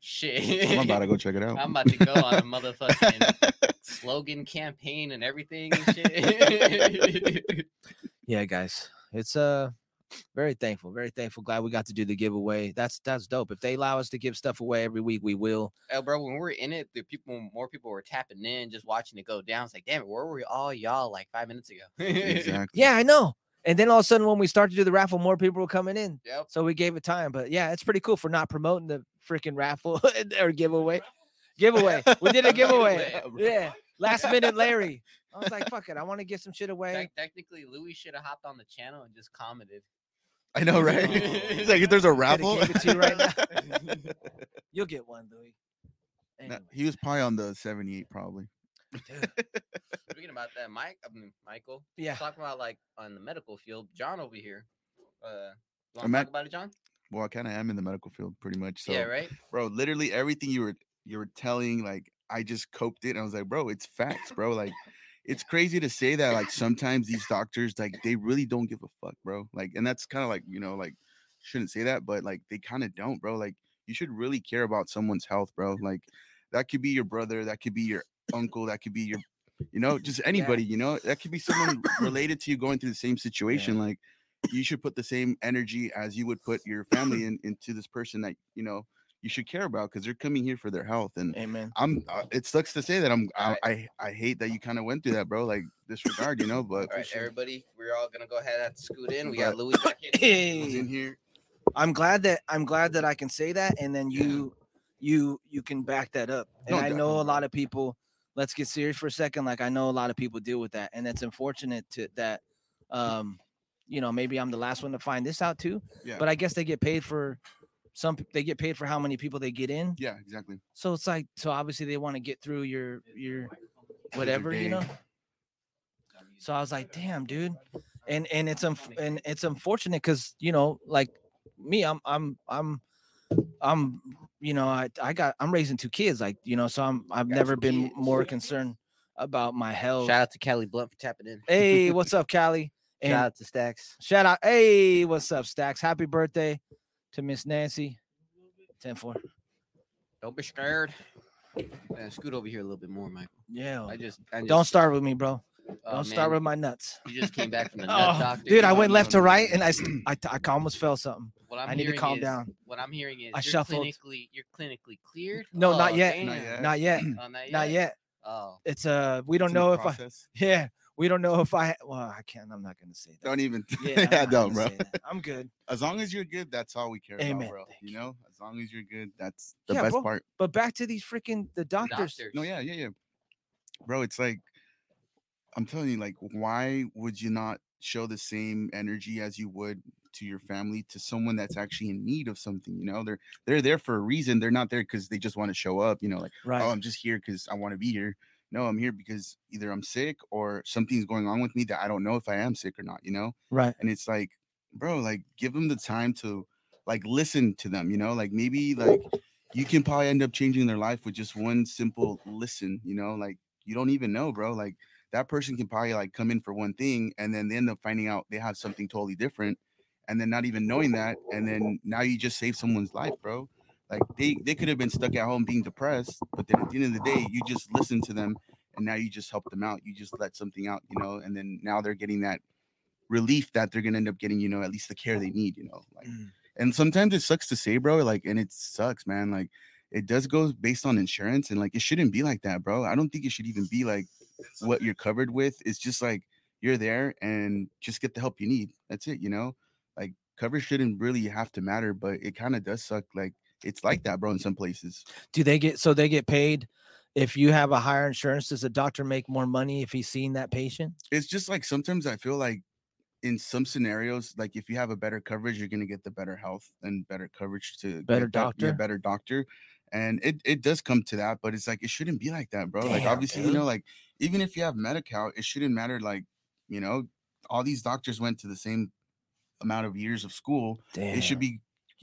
shit. I'm about to go check it out. I'm about to go on a motherfucking slogan campaign and everything and shit. yeah, guys. It's uh very thankful. Very thankful. Glad we got to do the giveaway. That's that's dope. If they allow us to give stuff away every week, we will. oh, bro, when we're in it, the people, more people were tapping in, just watching it go down. It's like, damn it, where were we all y'all like five minutes ago? exactly. Yeah, I know. And then all of a sudden, when we start to do the raffle, more people were coming in. Yep. So we gave it time. But yeah, it's pretty cool for not promoting the freaking raffle or giveaway. Giveaway. We did a giveaway. Giveaway. yeah. Last minute Larry. I was like, fuck it. I want to give some shit away. Tec- technically, Louis should have hopped on the channel and just commented. I know, right? it's like if there's a Coulda raffle. gave it to you right now. You'll get one, Louis. Nah, Anyway, he was probably on the 78, probably. dude, Speaking about that, Mike, I mean, Michael, yeah. talking about like on the medical field, John over here. Uh, you want I'm to at- talk about it, John? Well, I kind of am in the medical field, pretty much. So, yeah, right. bro, literally everything you were you were telling, like I just coped it. And I was like, bro, it's facts, bro. Like, it's crazy to say that. Like sometimes these doctors, like, they really don't give a fuck, bro. Like, and that's kind of like, you know, like shouldn't say that, but like they kind of don't, bro. Like, you should really care about someone's health, bro. Like, that could be your brother, that could be your uncle, that could be your, you know, just anybody, you know, that could be someone related to you going through the same situation. Like, you should put the same energy as you would put your family in into this person that you know you should care about because they're coming here for their health and Amen. i'm uh, it sucks to say that i'm I, Alright. I i hate that you kind of went through that bro like disregard you know but All right, sure. everybody, we're all gonna go ahead and scoot in. We But- got Louis back in. who's in here I'm glad that I'm glad that I can say that, and then you you you can back that up. And No, I know a lot of people. Let's get serious for a second. Like I know a lot of people deal with that, and it's unfortunate to that. Um, you know, maybe I'm the last one to find this out too. yeah But I guess they get paid for some. They get paid for how many people they get in. yeah exactly So it's like so obviously they want to get through your your whatever you know. So I was like, damn, dude, and and it's unf- and it's unfortunate because you know, like me, I'm I'm I'm I'm you know I I got I'm raising two kids, like you know, so I'm I've Got never been kids. more concerned about my health. Shout out to Kelly Blunt for tapping in. Hey, what's up, Callie? And Shout out to Stacks. shout out, hey, what's up, Stacks? Happy birthday to Miss Nancy. 10 4. Don't be scared. Man, scoot over here a little bit more, Michael. Yeah. I just, I just Don't start with me, bro. oh, Don't start man, with my nuts. You just came back from the nut Oh, doctor. dude, I went left to right and I, st- I, t- I almost felt something. What I'm I need to calm is- down. What I'm hearing is I you're shuffled. clinically, you're clinically cleared. No, not Oh, yet. Not yet. Not yet. Oh, not yet. Not yet. Oh, It's uh, we don't It's know if I, yeah, we don't know if I, well, I can't, I'm not going to say that. don't even Yeah, yeah, I'm don't bro. I'm good. as long as you're good that's all we care Amen, about bro thank you you. know as long as you're good that's the Yeah, best bro. part But back to these freaking the doctors. doctors. No, yeah, yeah, yeah. Bro, it's like I'm telling you, like, why would you not show the same energy as you would to your family to someone that's actually in need of something? You know, they're they're there for a reason. They're not there because they just want to show up, you know, like, oh, Right. oh, I'm just here because I want to be here. No, I'm here because either I'm sick or something's going on with me that I don't know if I am sick or not, you know? right. and it's like bro like give them the time to like listen to them you know like maybe like you can probably end up changing their life with just one simple listen you know like you don't even know bro like that person can probably like come in for one thing and then they end up finding out they have something totally different and then not even knowing that and then now you just save someone's life bro like they they could have been stuck at home being depressed but then at the end of the day you just listen to them and now you just help them out you just let something out you know and then now they're getting that relief that they're gonna end up getting, you know, at least the care they need, you know. Like Mm. and sometimes it sucks to say, bro, like and it sucks, man. Like it does go based on insurance, and like it shouldn't be like that, bro. I don't think it should even be like what you're covered with. It's just like you're there and just get the help you need. That's it, you know. Like coverage shouldn't really have to matter, but it kind of does suck. Like it's like that, bro, in some places. Do they get so they get paid if you have a higher insurance? Does the doctor make more money if he's seeing that patient? It's just like sometimes I feel like in some scenarios, like if you have a better coverage, you're gonna get the better health and better coverage to Better get that- yeah, doctor? better doctor. And it, it does come to that, but it's like it shouldn't be like that, bro. like Damn, obviously, you know, like even if you have Medi-Cal, it shouldn't matter. Like, you know, all these doctors went to the same amount of years of school. Damn. They should be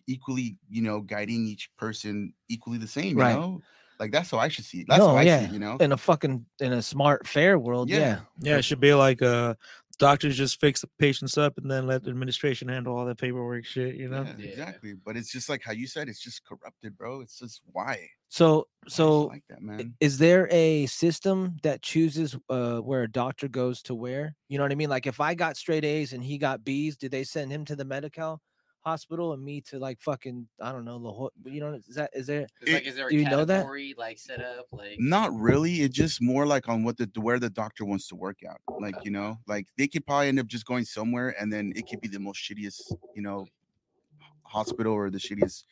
equally, you know, guiding each person equally the same, you Right. know? Like that's how I should see it. That's No, how I yeah. see it, you know. in a fucking in a smart fair world. Yeah. Yeah. Yeah, it should be like uh doctors just fix the patients up and then let the administration handle all that paperwork shit, you know? Yeah, Yeah. exactly. But it's just like how you said, it's just corrupted, bro. It's just why. So Why so like that, man. is there a system that chooses uh where a doctor goes to where? You know what I mean? Like if I got straight A's and he got B's, do they send him to the medical hospital and me to like fucking I don't know, La Jolla- you know, is that is there It's eh, like, is there a do you know that? like set up? Like, Not really. It's just more like on what the where the doctor wants to work out. Like Okay. you know, like they could probably end up just going somewhere, and then it could be the most shittiest, you know, hospital or the shittiest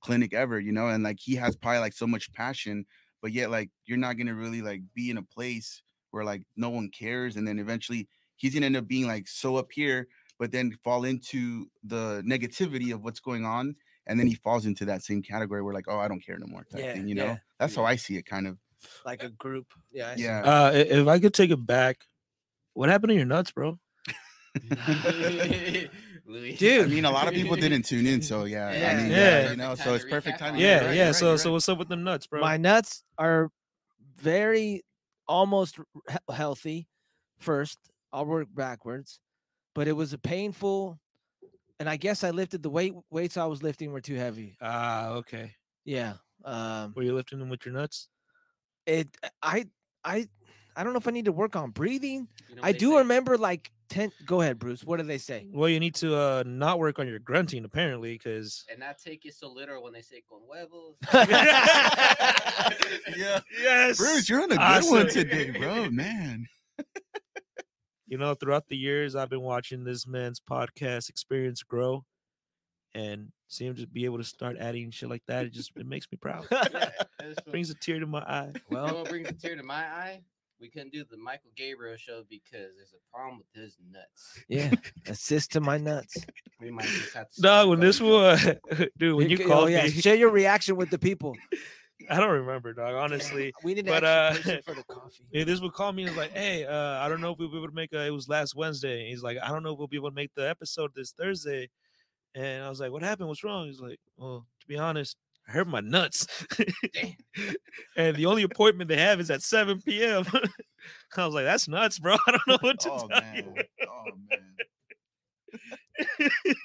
clinic ever. You know, and like he has probably like so much passion, but yet like you're not gonna really like be in a place where like no one cares, and then eventually he's gonna end up being like so up here, but then fall into the negativity of what's going on. And then he falls into that same category where like, oh, I don't care no more type Yeah, thing, you know? yeah, That's how. I see it kind of. like a group? Yeah. I see. Yeah. Uh if I could take it back, what happened to your nuts, bro? Dude. I mean, a lot of people didn't tune in, so yeah. Yeah. I mean, Yeah. yeah, you know, so it's perfect timing. Yeah, right, yeah. you're so right, so what's up with the nuts, bro? My nuts are very almost healthy first. I'll work backwards. But it was a painful and I guess I lifted the weight weights I was lifting were too heavy. Ah, okay. Yeah. Um Were you lifting them with your nuts? it I I I don't know if I need to work on breathing. You know I do say? remember like 10 Go ahead, Bruce. What do they say? Well, you need to uh not work on your grunting apparently, because and not take it so literal when they say con huevos. Yeah. yes, Bruce, you're on a good one today, bro. Man. you know, throughout the years, I've been watching this man's podcast experience grow, and see him just be able to start adding shit like that. It just it makes me proud. Yeah, that's Brings a tear to my eye. You know well, what brings a tear to my eye? We couldn't do the Michael Gabriel show because there's a problem with his nuts. yeah. Assist to my nuts. We might just have to. No, when this going down. dude, when you ca- oh, called oh, yeah, share your reaction with the people. I don't remember, dog. Honestly, We need but, uh, for the coffee. This would call me and was like, "Hey, uh, I don't know if we'll be able to make a." It was last Wednesday. and He's like, "I don't know if we'll be able to make the episode this Thursday." And I was like, "What happened? What's wrong?" He's like, "Well, to be honest, I hurt my nuts, and the only appointment they have is at 7 p.m." I was like, "That's nuts, bro. I don't know what to do. Oh tell you." man. Oh man.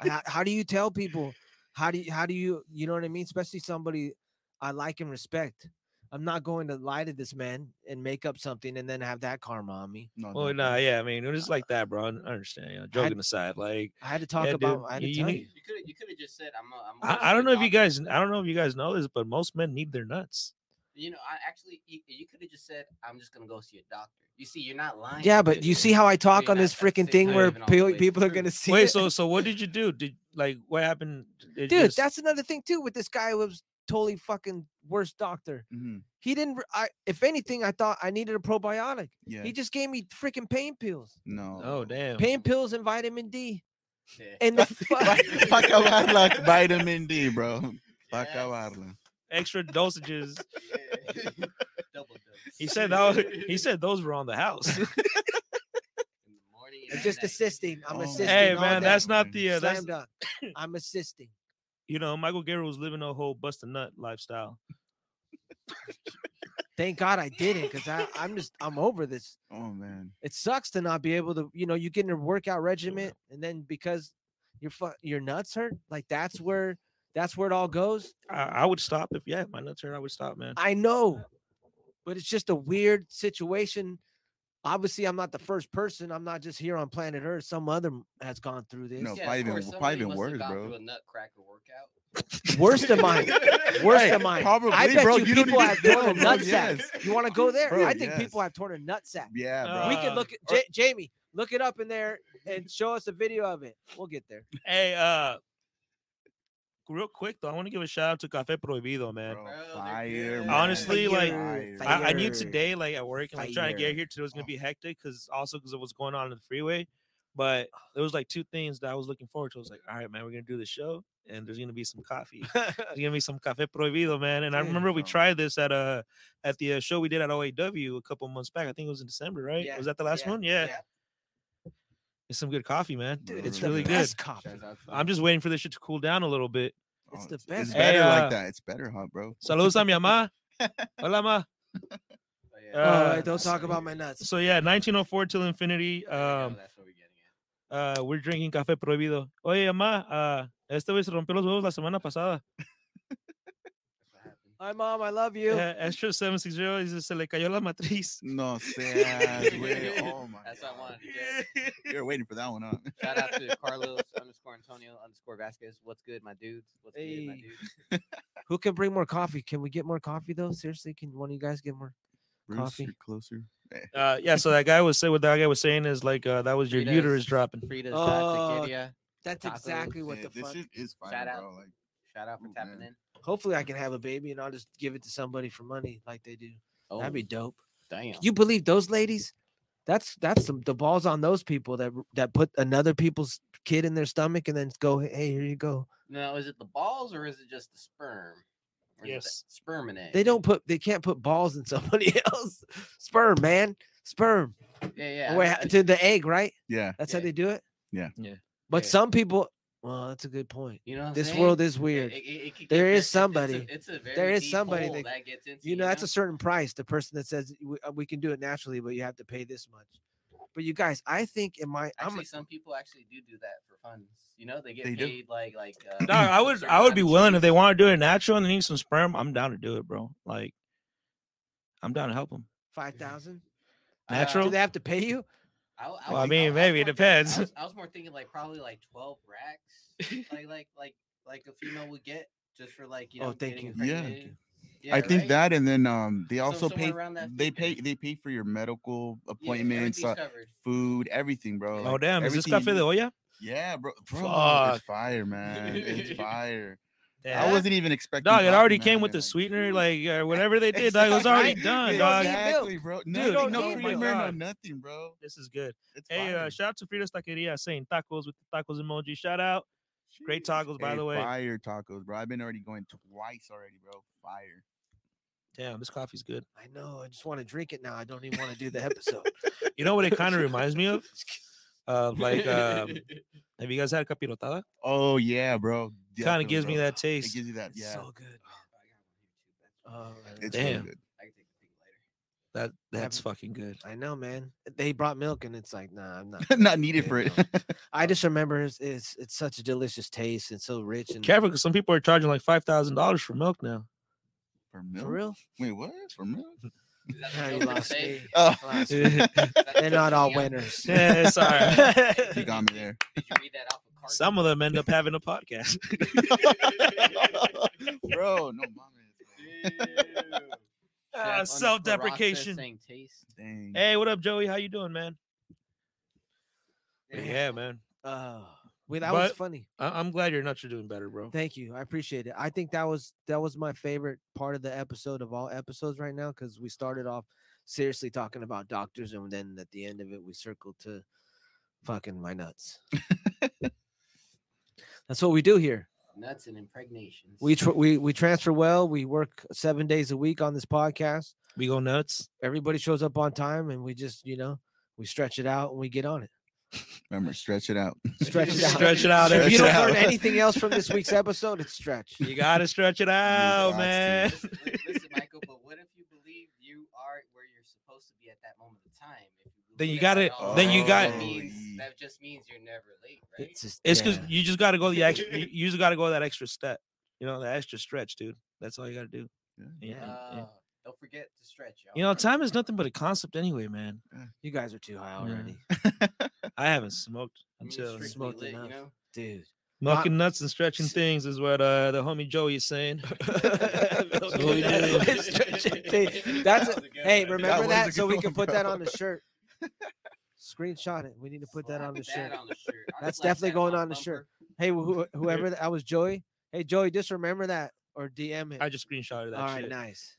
how, how do you tell people how do you how do you you know what i mean especially somebody i like and respect i'm not going to lie to this man and make up something and then have that karma on me No, Well, don't, nah, yeah. I mean, it was uh, like that, bro. I understand. You know, joking aside, like, i had to talk Yeah, about dude, i had to you- you tell you You could you could have just said I'm. A, I'm gonna I, I don't a know if you guys, I don't know if you guys know this, but most men need their nuts. You know, I actually you, you could have just said I'm just gonna go see a doctor. You see, you're not lying. yeah but you see how i talk on this freaking thing where even all the pe- way people are gonna see Wait, it. so so what did you do? Did like what happened? It dude just- that's another thing too with this guy who was totally fucking worst doctor Mhm. he didn't i if anything i thought i needed a probiotic Yeah. he just gave me freaking pain pills no. oh damn. pain pills and vitamin d Yeah. and the Pa fu- pa acabarla vitamin D, bro. Pa Yes. acabarla. Extra dosages. Yeah. Double dose. He said that. He said those were on the house. In the morning I'm just assisting i'm Oh, assisting hey man, that's not the. Uh, that's Slam. I'm assisting. You know Michael Gabriel was living a whole bust a nut lifestyle. Thank God I didn't, because I I'm just I'm over this. Oh man. It sucks to not be able to, you know, you get in a workout regimen, and then because your fu- your nuts hurt, like that's where that's where it all goes. I, I would stop if yeah, my nuts hurt. I would stop, man. I know, but it's just a weird situation. Obviously I'm not the first person. I'm not just here on planet Earth. Some other m- has gone through this. No, Yeah, probably of even- probably somebody even have worse, gone bro. a nutcracker workout. Worse than mine. Worse Hey, than mine. probably, I bet bro, you you don't people have torn a nutsack. yes. You want to go there? Bro, I think people have torn a nutsack. Yeah, bro. Uh, we can look at or- Ja- Jamie. Look it up in there and show us a video of it. We'll get there. Hey, uh, real quick though, I want to give a shout out to Cafe Prohibido, man. Bro, Bro, fire, man. Honestly, like, Fire. I, I knew today, like at work, and like trying to get here today was gonna be hectic because also because of what's going on in the freeway. But there was like two things that I was looking forward to. I was like, all right, man, we're gonna do the show, and there's gonna be some coffee. There's gonna be some cafe prohibido, man. And I Dude, remember we tried this at uh at the uh, show we did at OAW a couple months back. I think it was in December, right? Yeah, Was that the last yeah, one? Yeah. yeah. It's some good coffee, man. Dude, it's the really good. coffee. Shout out to I'm just waiting for this shit to cool down a little bit. It's Oh, the It's best. Hey, better uh, like that. It's better, huh, bro? Saludos a mi mamá. Hola, ma. Oh, yeah. Uh, don't talk about my nuts. So yeah, 1904 till infinity. There you Um, that's what we're getting at. uh, we're drinking café prohibido. Oye, mamá, uh, este güey se rompió los huevos la semana pasada. That's what happened. Hi, mom. I love you. Uh, Extra 760 dice, se le cayó la matriz. No seas, güey. Oh my That's what I wanted to get. You're waiting for that one, huh? Shout out to Carlos underscore Antonio underscore Vasquez. What's good, my dudes? What's good, my dudes? Who can bring more coffee? Can we get more coffee though? Seriously, can one of you guys get more? Bruce, Coffee. you're closer. Eh, Uh, yeah, so that guy was saying what that guy was saying is like uh, that was your Frida's- uterus dropping. Frida's Oh, uh, taqueria. That's exactly what yeah, the this fuck. shit is fire, Shout out. bro. Like, Shout out for Ooh, tapping man. in. Hopefully, I can have a baby and I'll just give it to somebody for money, like they do. Oh, That'd be oh, dope. damn. You believe those ladies? That's that's some the balls on those people that that put another people's kid in their stomach and then go, hey, here you go. Now, is it the balls or is it just the sperm? Or is the Yes. sperm and egg. They don't put they can't put balls in somebody else. Sperm, man, sperm. Yeah, yeah. Wait, know, ha- but- to the egg, right? yeah. That's Yeah. how they do it. Yeah. Yeah. But Yeah. some people, well, that's a good point. You know, what This saying? world is weird. it- it- it could There get is ve- it's- somebody- It's a, it's a very there is somebody that- that gets into. You know, that's know? a certain price. The person that says we, uh, we can do it naturally, but you have to pay this much. But you guys, I think in my, I'm Actually, some people actually do do that for funds. You know, they get They do. paid like like. Uh, Dog, I a would I would be willing if they want to do it natural and they need some sperm. I'm down to do it, bro. Like, I'm down to help them. five thousand. Uh, Natural? Do they have to pay you? I, w- Well, I mean, was maybe it more thinking- I depends. was, I was more thinking like probably like twelve racks, like like like like a female would get just for like you know. Oh, thank you. Yeah. Yeah, I think that, and then um, they also somewhere pay. They pay. figure. They pay for your medical Yeah, appointments, uh, food, everything, bro. oh like, damn, is this everything cafe you de olla? Yeah, bro. bro Fuck. It's fire, man. It's fire. Yeah. I wasn't even expecting. Dog, it already came with the like, sweetener, like uh, whatever they did. Dog, it was already done, dog. don't need milk. Exactly, bro. No, Dude, no creamer, no nothing, bro. This is good. It's Hey, uh, shout out to Frida's Taqueria saying tacos with the tacos emoji. Shout out. great tacos, by Hey, the way. Fire tacos, bro. I've been already going twice already, bro. Fire. Damn, this coffee's good. I know. I just want to drink it now. I don't even want to do the episode. You know what it kind of reminds me of? Of like, um, have you guys had capirotada? Oh yeah, bro. Kind of gives me bro. that It taste. gives you that. It's Yeah, so good. Oh, I oh, it's know. really Damn. good. I can take the pig later. That that's haven't- fucking good. I know, man. They brought milk, and it's like, nah, I'm not. Not needed Yeah, for it. I just remember it's, it's it's such a delicious taste and so rich and Careful, because some people are charging like five thousand dollars for milk now. for for milk? real. Wait, what? For milk? Is that Now the you lost me. Oh, Lost me. Is that the They're not all winners. Yeah, it's all right. you got me there. Did you read that off of carton? Some of them end up having a podcast. bro, no mames. Chef Ah, underscore Rock says self-deprecation. taste. Dang. Hey, what up, Joey? How you doing, man? Yeah, man. Oh, well, that was But- funny. I- I'm glad your nuts are doing better, bro. Thank you. I appreciate it. I think that was that was my favorite part of the episode of all episodes right now because we started off seriously talking about doctors and then at the end of it we circle to fucking my nuts. That's what we do here. Nuts and impregnations. We tr- we we transfer well. We work seven days a week on this podcast. We go nuts. Everybody shows up on time, and we just you know we stretch it out and we get on it. Remember, stretch it out. Stretch it out. Stretch it out. If you don't learn anything else from this week's episode, it's stretch. You gotta stretch it out, man. Listen, listen, Michael, but what if you believe you are where you're supposed to be at that moment of time? If you Then you got it. at then you got- that means that just means you're never late, right? It's because yeah. you just gotta go the extra. You you just gotta go that extra step. You know, the extra stretch, dude. That's all you gotta do. Yeah. Yeah. Uh, yeah. Don't forget to stretch, y'all. You know, time is nothing but a concept anyway, man. You guys are too high already, I haven't smoked I mean, until smoked lit, enough. you know. dude. Smoking nuts and stretching things is what uh, the homie Joey is saying. Milking nuts. nuts. Stretching thing. That's a, was a good hey, remember was that, so we can one, put that on the shirt. Screenshot it. We need to put that on the that shirt. on the shirt. That's definitely that going my on the shirt. Hey, who, whoever that, I was Joey. Hey, Joey, just remember that or DM it. I just screenshotted that All right, shit. nice.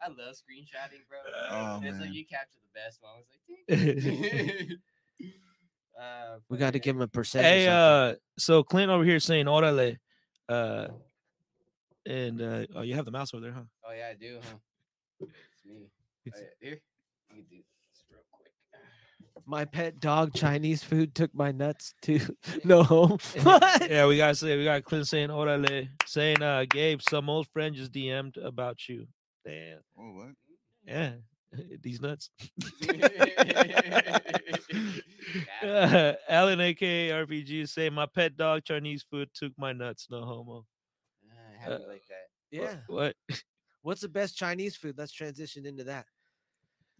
I love screenshotting, bro. Oh, it's like you capture the best one. It's like, We got to give him a percent. Hey, uh, so Clint over here saying orale, uh, and uh, oh, you have the mouse over there, huh? Oh yeah, I do, huh? It's me. It's- yeah, Here, you can do this real quick. my pet dog Chinese food took my nuts to no home. What? Yeah, we got to say we got Clint saying orale, saying uh, Gabe, some old friend just DM'd about you. Damn, Oh, what? yeah, these nuts. Got Uh, Alan, aka RPG, is saying my pet dog Chinese food took my nuts. No homo. Ah, How do you like that? Yeah. What? What's the best Chinese food? Let's transition into that.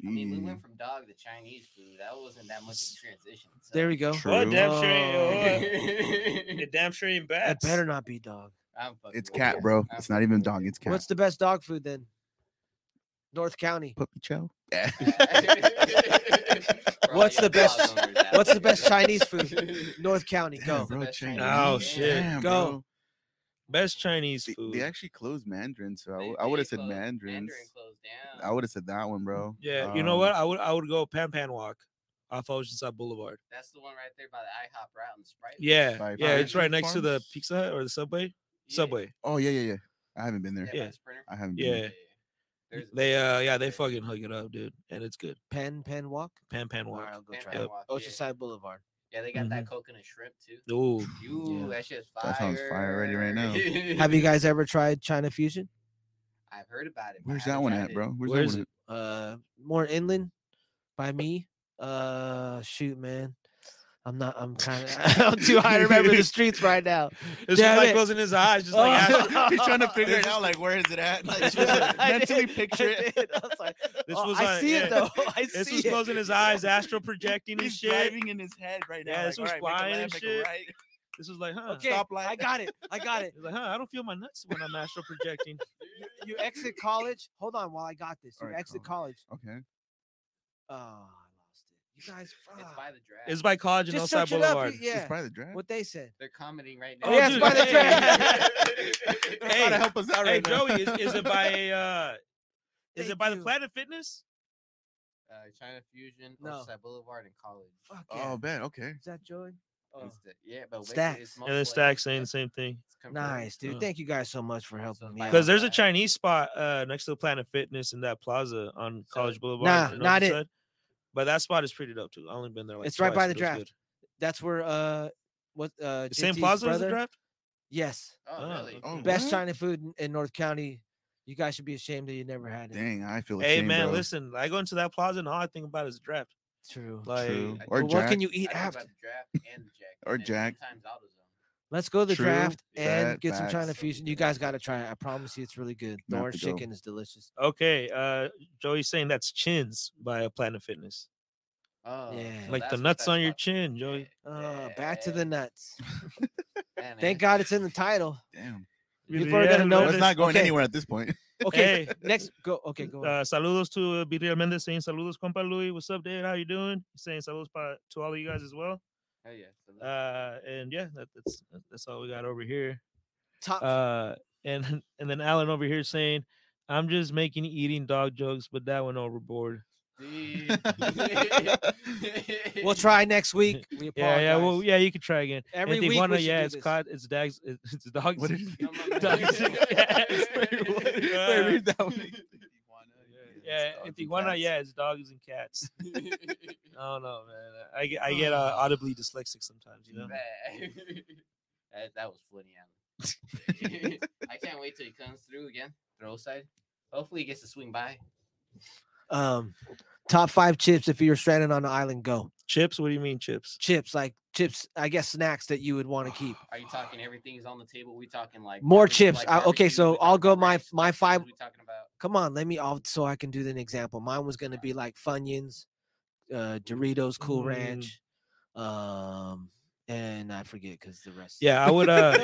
I mean, we went from dog to Chinese food. That wasn't that much of a transition. so- There we go. True. What? Damn Oh. sure ain't. What? damn sure ain't It bats. better not be dog. I'm It's cat, bro. I'm It's not even dog. It's cat. What's the best dog food then? North County. puppy chow? ya. What's the best- dog owners out what's the best Chinese food? North County. Go. Bro, Chinese. Chinese Oh, shit. Damn, Go. bro. Best Chinese They, food. they actually closed Mandarin, so I They- would have said closed- Mandarins. Mandarin down. I would have said that one, bro. Yeah, you know what? Um, I would I would go Pan Pan Wok off Oceanside Boulevard. That's the one right there by the IHOP route and Sprite. Yeah, By yeah, it's right next to the Pizza Hut or the Subway. Yeah. Subway. Oh yeah, yeah, yeah. I haven't been there. Yeah, Yeah. Sprinter. I haven't. Been Yeah. there. There's They uh yeah they fucking hook it up, dude, and it's good. Pen Pen Walk. Pan Pan All Walk. right, I'll go Pan try Pan it. Walk, yeah. Oceanside Boulevard. Yeah, they got that coconut shrimp too. Ooh, Ooh, Yeah. that shit's fire. That sounds fire already right now. Have you guys ever tried China Fusion? I've heard about it. Where's that one at, it. bro? Where's Where that is one it? Uh, more inland by me. Uh, shoot, man. I'm not. I'm kind of. I'm too high to remember the streets right now. it's Damn just like it. closing his eyes, just like Oh. He's trying to figure This it is- out. Like, where is it at? Like, This trying was- to I mentally did, picture I it. I was like, This oh, was I on- see yeah. it though. I This see This was it. closing his eyes, astral projecting and He's shit. driving in his head right now. Yeah, this was like, all right, flying make and left, make a shit. right. This was like, huh? Okay, stoplight. I got it. I got it. Like, huh? I don't feel my nuts when I'm astral projecting. You exit college. Hold on, while I got this. You Alright, exit college. Okay. I lost it. You guys, It's by the draft. It's by College and Just Outside search it up. Boulevard. Yeah, It's by the draft. what they said. They're commenting right Oh, now. yeah, it's dude, by the hey. draft. They're Hey, trying to help us out Hey right now. Joey, is, is it by uh is Thank it by the you. Planet Fitness? uh, China Fusion, No. Oceanside Boulevard, and College. Fuck yeah. Oh, man, Okay. Is that Joey? Oh, Insta- yeah, but basically Stacks. it's And then most Stack saying the yep, same thing. it's confirmed. nice, dude. Uh, Thank you guys so much for helping me out. Because there's a Chinese spot uh next to the Planet Fitness in that plaza on College Boulevard. Nah, in not it. Oceanside. But that spot is pretty dope too. I only been there like It's right by the but it draft. That's where uh, what uh, good. The same JT's plaza as the draft? Yes, Oh, Oh, really? okay. Oh, best what? China food in, in North County. You guys should be ashamed that you never had it. Dang, I feel Hey ashamed, man, bro. listen, I go into that plaza and all I think about is the draft. True. Like True. I Or But what can you eat think after? draft and Jack. Or and then Jack. Sometimes AutoZone. Let's go to the True. draft and Bad get some China fusion. You guys got to try it. I promise you, it's really good. The Gonna orange chicken is delicious. Okay, uh Joey's saying that's chins by a Planet Fitness. Oh, Yeah. so Like the nuts on your spot- chin, Joey. Uh, back to the nuts. Yeah. Thank God it's in the title. Damn. People are gonna know Well, it's not going okay. anywhere at this point. Okay, Hey. next go. Okay, go. Uh, saludos to uh, Virreal Mendez saying saludos, compa Louis. What's up, Dad? How you doing? He's saying saludos pa- to all of you guys as well. Oh yeah. Uh, and yeah, that, that's that's all we got over here. Top. Uh, and and then Alan over here saying, "I'm just making eating dog jokes, but that went overboard." We'll try next week. We apologize. Yeah, yeah, well, yeah, you can try again. Every and week we Tijuana, should yeah, it's this. caught, it's dags, it's, it's dogs. What and- is dogs. Wait, Uh, read that one. Yeah, in Tijuana, yeah, it's dogs and cats. I don't know, man. I get I get uh, audibly dyslexic sometimes, you know. that, that was funny, Alan. I can't wait till he comes through again. Throw side. Hopefully he gets to swing by. Um, top five chips if you're stranded on an island. Go Chips? What do you mean chips? chips like chips, I guess snacks that you would want to keep. Are you talking everything's on the table? We talking like More barbecue- chips. like I- okay, so I'll go my- ranch my spices? five- We talking about Come on, let me all so I can do an example. Mine was gonna be like Funyuns, uh, Doritos, Cool Mm. Ranch, um, and I forget because the rest. Yeah, I would. uh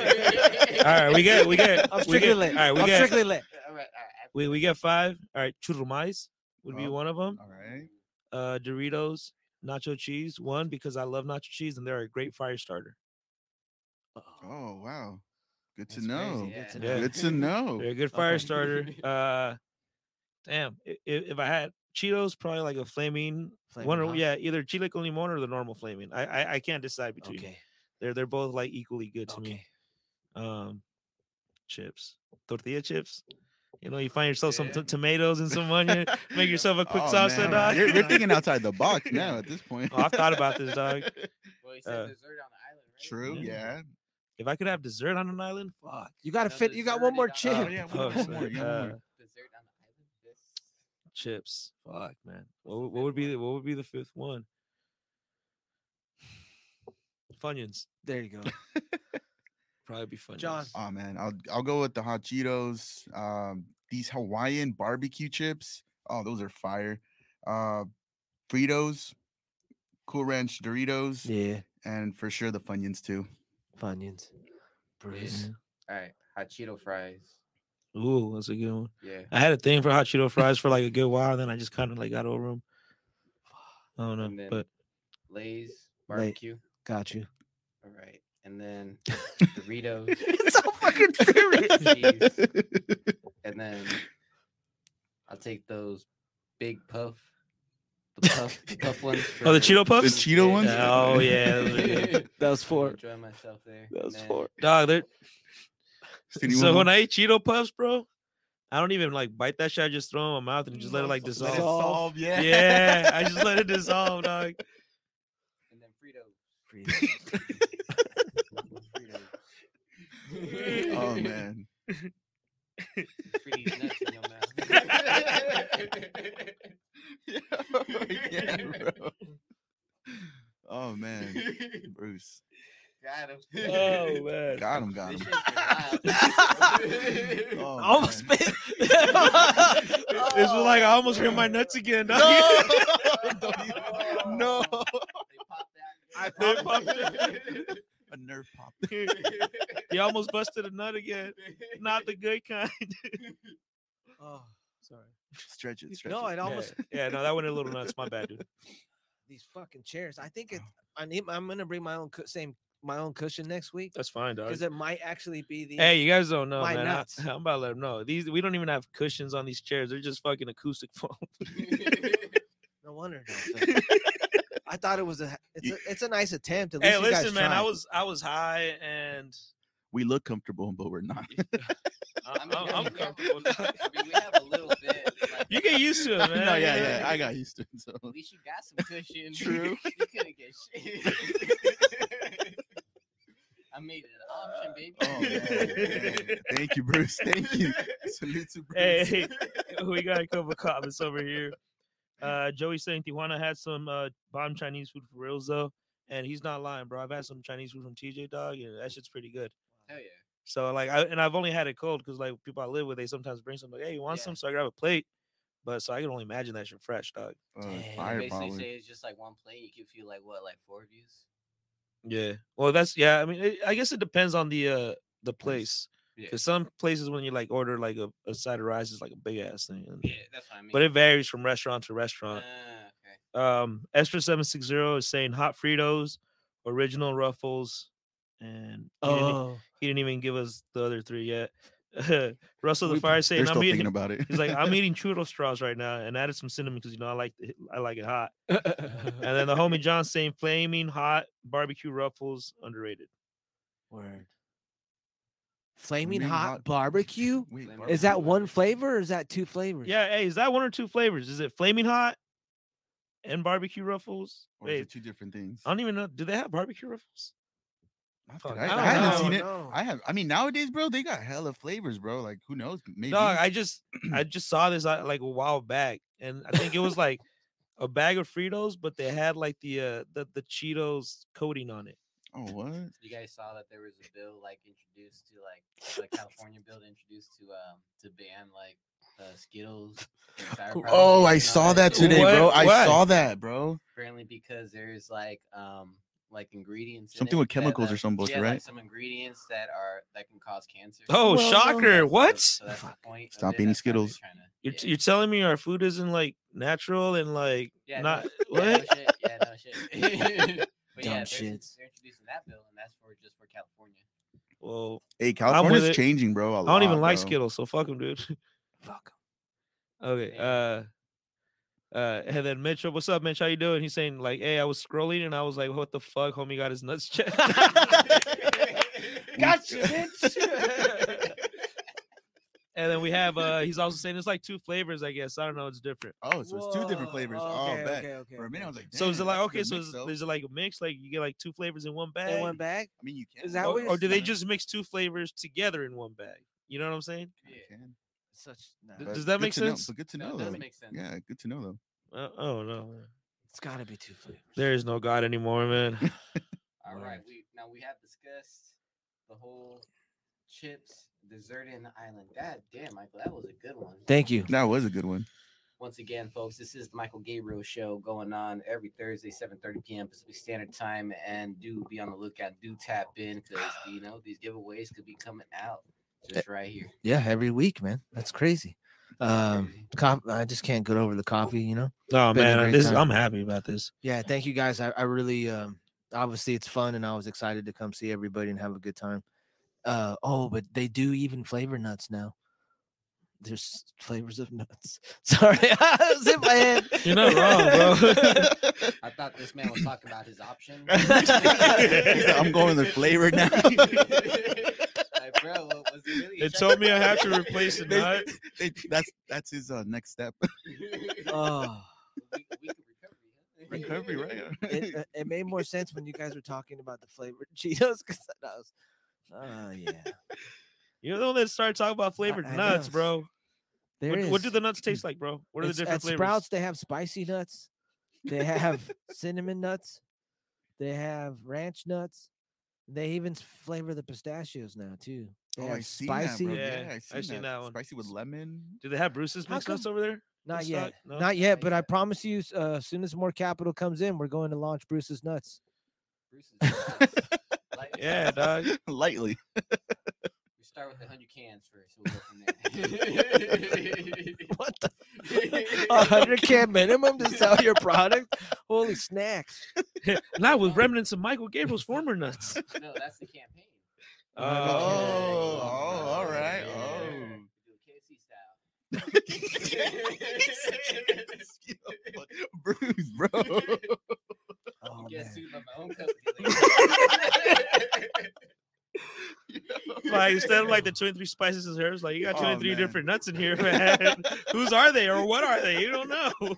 All right, we get we get I'm strictly get, lit. All right, we I'm get strictly lit. All right, all right. we, we get five. All right, churrumais would be Oh. one of them. All right. Uh, Doritos, nacho cheese, one because I love nacho cheese and they're a great fire starter. Oh wow. Good to know. crazy. Yeah. Good to know. Good to know. They're a good fire starter. Uh, damn, i- i- if I had Cheetos, probably like a flaming, one or hot. yeah, either chile con limon or the normal flaming. I I, I can't decide between. Okay. They're they're both like equally good to me. Um, chips, tortilla chips. You know, you find yourself some t- tomatoes and some onion. Make yourself a quick Oh, salsa, man. dog. You're, you're thinking outside the box now at this point. Oh, I've thought about this, dog. Well, you said Uh, dessert on the island, right? True. Yeah. Yeah. If I could have dessert on an island, fuck. You gotta No fit. You got one more chip. Oh, yeah, Oh, one so, more, yeah, uh, more. Dessert on the island. This- chips. Fuck, man. What, would- what would be the, what would be the fifth one? Funyuns. There you go. Probably be Funyuns. John. Oh man, I'll I'll go with the hot Cheetos. Um, these Hawaiian barbecue chips. Oh, those are fire. Uh, Fritos, Cool Ranch Doritos, Yeah. and for sure the Funyuns too. Funyuns. Bruce. All right, hot Cheeto fries. Ooh, that's a good one. Yeah. I had a thing for hot Cheeto fries for like a good while, and then I just kind of like got over them. I don't know, And but Lay's Lay- barbecue. Got you. All right, and then Doritos, it's so fucking serious. and then I'll take those big puff, the puff, puff ones. oh, the Cheeto Cheeto The puffs. Cheeto ones. Yeah, oh yeah, those are. That was four. Enjoy myself there. That was then- four. dog. They're Skinny so when? I eat Cheeto puffs, bro, I don't even like bite that shit. I just throw them in my mouth and just let it like Let it dissolve. Dissolve. yeah. Yeah, I just let it dissolve, dog. And then Fritos. Fritos. Oh man. Fritos nuts in your mouth. yeah, bro. Oh man, Bruce. Got him. Oh man. Got him, got him. shit's wild. Oh, I almost man. spit. It's like I almost hit my nuts again, dog. Don't no. They popped that. I They popped it. A nerve pop. He almost busted a nut again. Not the good kind. oh, sorry. Stretch it. Stretch No, it. it almost Yeah, yeah, no, that went a little nuts. My bad, dude. these fucking chairs. I think it. Oh. I need. I'm gonna bring my own cu- same my own cushion next week That's fine, dog. because it might actually be the. Hey, you guys don't know, my man. nuts. I, am about to let them know. These we don't even have cushions on these chairs. They're just fucking acoustic foam. No wonder. it don't fit. I thought it was a. It's a. It's a nice attempt. At least hey, you guys listen, man. I was I was high and We look comfortable, but we're not. I, I mean, I'm, I'm comfortable. now. I mean, we have a little bit. but You get used to it, man. no, yeah, you yeah. I got used to it. So At least you got some cushion. True. you couldn't get shit. I made it an option, baby. Oh, man, man. Thank you, Bruce. Thank you. Salute to Bruce. Hey, we got a couple comments over here. Uh, Joey saying Tijuana had some uh, bomb Chinese food for reals though, and he's not lying, bro. I've had some Chinese food from TJ Dog, and that shit's pretty good. Hell yeah. So like, I and I've only had it cold because like people I live with, they sometimes bring some like, hey, you want Yeah. some? So I grab a plate, but so I can only imagine that shit fresh, dog. Uh, Dang. You fire basically probably. say it's just like one plate. You can feel like what, like four views? Yeah. Well, that's yeah. I mean, it, I guess it depends on the uh the place. Yeah. Because some places when you like order like a, a side of rice is like a big ass thing. Yeah, that's what I mean. But it varies from restaurant to restaurant. okay. Um, Esther seven six zero is saying hot Fritos, original Ruffles, and he, didn't, Oh, he didn't even give us the other three yet. Russell the We- Fire saying I'm eating. about it. He's like I'm eating churro straws right now, and added some cinnamon because you know I like it, I like it hot. And then the homie John saying flaming hot barbecue Ruffles underrated. word. Flaming Flaming hot, hot- barbecue. Wait, barbecue? Is that one flavor or is that two flavors? Yeah, hey, is that one or two flavors? Is it flaming hot and barbecue Ruffles? Or is Wait, it two different things? I don't even know. Do they have barbecue Ruffles? Not fuck, that I I, I haven't know. seen it. No. I have. I mean, nowadays, bro, they got hella flavors, bro. Like, who knows? Maybe. Dog, I just I just saw this uh, like a while back, and I think it was like a bag of Fritos, but they had like the uh the, the Cheetos coating on it. Oh what? You guys saw that there was a bill like introduced to like the California bill introduced to um to ban like uh, Skittles. and Sour Patch Oh, I saw that that shit. today, bro. What? I saw that, bro. Apparently, because there's like um like ingredients Something it with that, chemicals or uh, some bullshit, yeah, like right? some ingredients that are that can cause cancer. Oh, Well, shocker! So- What? So that's the point. Stop eating that's Skittles. to- You're, yeah. you're telling me our food isn't like natural and like Yeah, not no, yeah, no what? shit. Yeah, no shit. but Dumb yeah, they're, shits. they're introducing that bill, and that's for just for California. Well, Hey, with California's it. changing, bro. I I don't even like Skittles, so fuck them, dude. Fuck. them. Okay. Uh, Yeah. Uh, and then Mitchell, what's up, Mitch? How you doing? He's saying like, "Hey, I was scrolling and I was like, what the fuck? Homie got his nuts checked." Gotcha, bitch. and then we have uh, he's also saying it's like two flavors, I guess. I don't know, it's different. Oh, so it's two different Whoa, flavors. okay, oh, bet. okay, okay, For a minute, I was like, So is it like okay? So mix, is, though." is it like a mix? Like you get like two flavors in one bag, In one bag? I mean, you can. Is that or, what or do they just mix two flavors together in one bag? You know what I'm saying? You can. Such. Nah, Th- does that make to know- sense? but good to know, it does make sense. Yeah, good to know, though. Uh, oh no, it's got to be two flavors. there is no God anymore, man. All right, we now we have discussed the whole chips dessert in the island. God damn, Michael, that was a good one. Thank you. That was a good one. Once again, folks, this is the Michael Gabriel show going on every Thursday, 7:30 p.m. Pacific Standard Time, and do be on the lookout. Do tap in because you know these giveaways could be coming out just right here. Yeah, every week, man. That's crazy. Um, cop- I just can't get over the coffee, you know. Oh Been man, this. I'm happy about this. Yeah, thank you guys. I, I really um obviously it's fun and I was excited to come see everybody and have a good time. Uh oh, but they do even flavor nuts now. There's flavors of nuts. Sorry, I was in my head. You're not wrong, bro. I thought this man was talking about his option. I'm going the flavor now. Like, bro, what was he really They told me I have to replace the They- nut. They- that's that's his uh, next step. Oh, Week- week Recovery, right? it, uh, it made more sense when you guys were talking about the flavored Cheetos because I was, oh yeah. You're the one that started talking about flavored I nuts, know. bro. There What, is. what do the nuts taste like, bro? What are the different at flavors? Sprouts, they have spicy nuts. They have cinnamon nuts. They have ranch nuts. They even flavor the pistachios now too. They oh, I seen spicy. that, bro. Yeah, Yeah, I I've seen, seen that. that one. Spicy with lemon. Do they have Bruce's How mixed nuts over there? Not in yet. No? Not yet, but I promise you, uh, as soon as more capital comes in, we're going to launch Bruce's Nuts. Bruce's nuts. Yeah, dog. Lightly. We start with 100 cans first. We'll go from there. What the? A hundred can minimum to sell your product? Holy snacks! Not with remnants of Michael Gabriel's former nuts. No, that's the campaign. Oh, Oh, Okay. oh, all right. Yeah. Oh. We do a KFC. Bruce, bro. Oh, Get man. sued by my own company. like instead of like the 23 spices and herbs, like you got Oh, 23 man. different nuts in here, man. Whose are they or what are they? You don't know.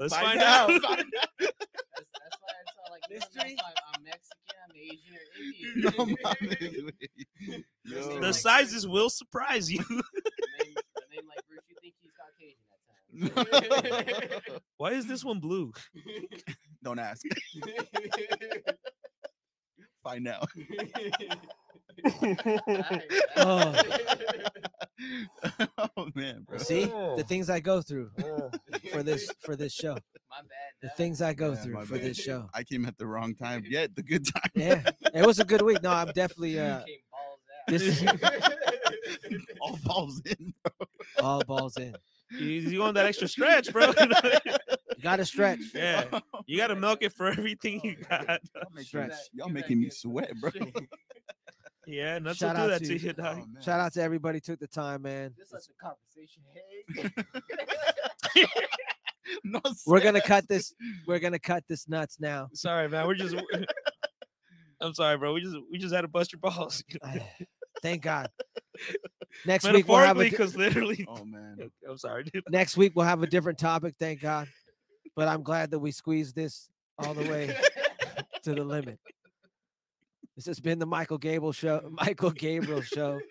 Let's find, Find out. out. That's, that's why I saw like Mystery? I'm Mexican, I'm Asian, or Indian. mames, The Yo. The Like- sizes will surprise you. the name like Bruce, you think he's Caucasian that time. Why is this one blue? Don't ask. Find out. Oh. oh man, bro. See Oh. the things I go through for this for this show. My bad. The things I go Yeah, through for bad. this show. I came at the wrong time. Yet the good time. Yeah, it was a good week. No, I'm definitely uh, Came balls out. this- All balls in. all balls in. You, you want that extra stretch, bro? You got to stretch. yeah, you got to milk it for everything you got. Y'all making, Stretch. y'all making me sweat, bro. Yeah, nuts Shout will do out that to to you. you, dog. Oh. Shout out to everybody who took the time, man. Just let the conversation hang. no, We're gonna cut this. We're gonna cut this nuts now. Sorry, man. We're just. I'm sorry, bro. We just we just had to bust your balls. Thank God. Next week we'll have a Metaphorically, di- because literally. Oh man. I'm sorry, dude. next week we'll have a different topic. Thank God. But I'm glad that we squeezed this all the way to the limit. This has been the Michael Gable show. Michael Gabriel show.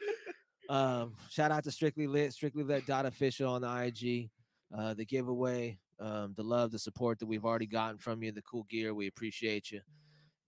Um, shout out to Strictly Lit, Strictly Lit dot official on the IG. Uh, the giveaway, um, the love, the support that we've already gotten from you, the cool gear. We appreciate you.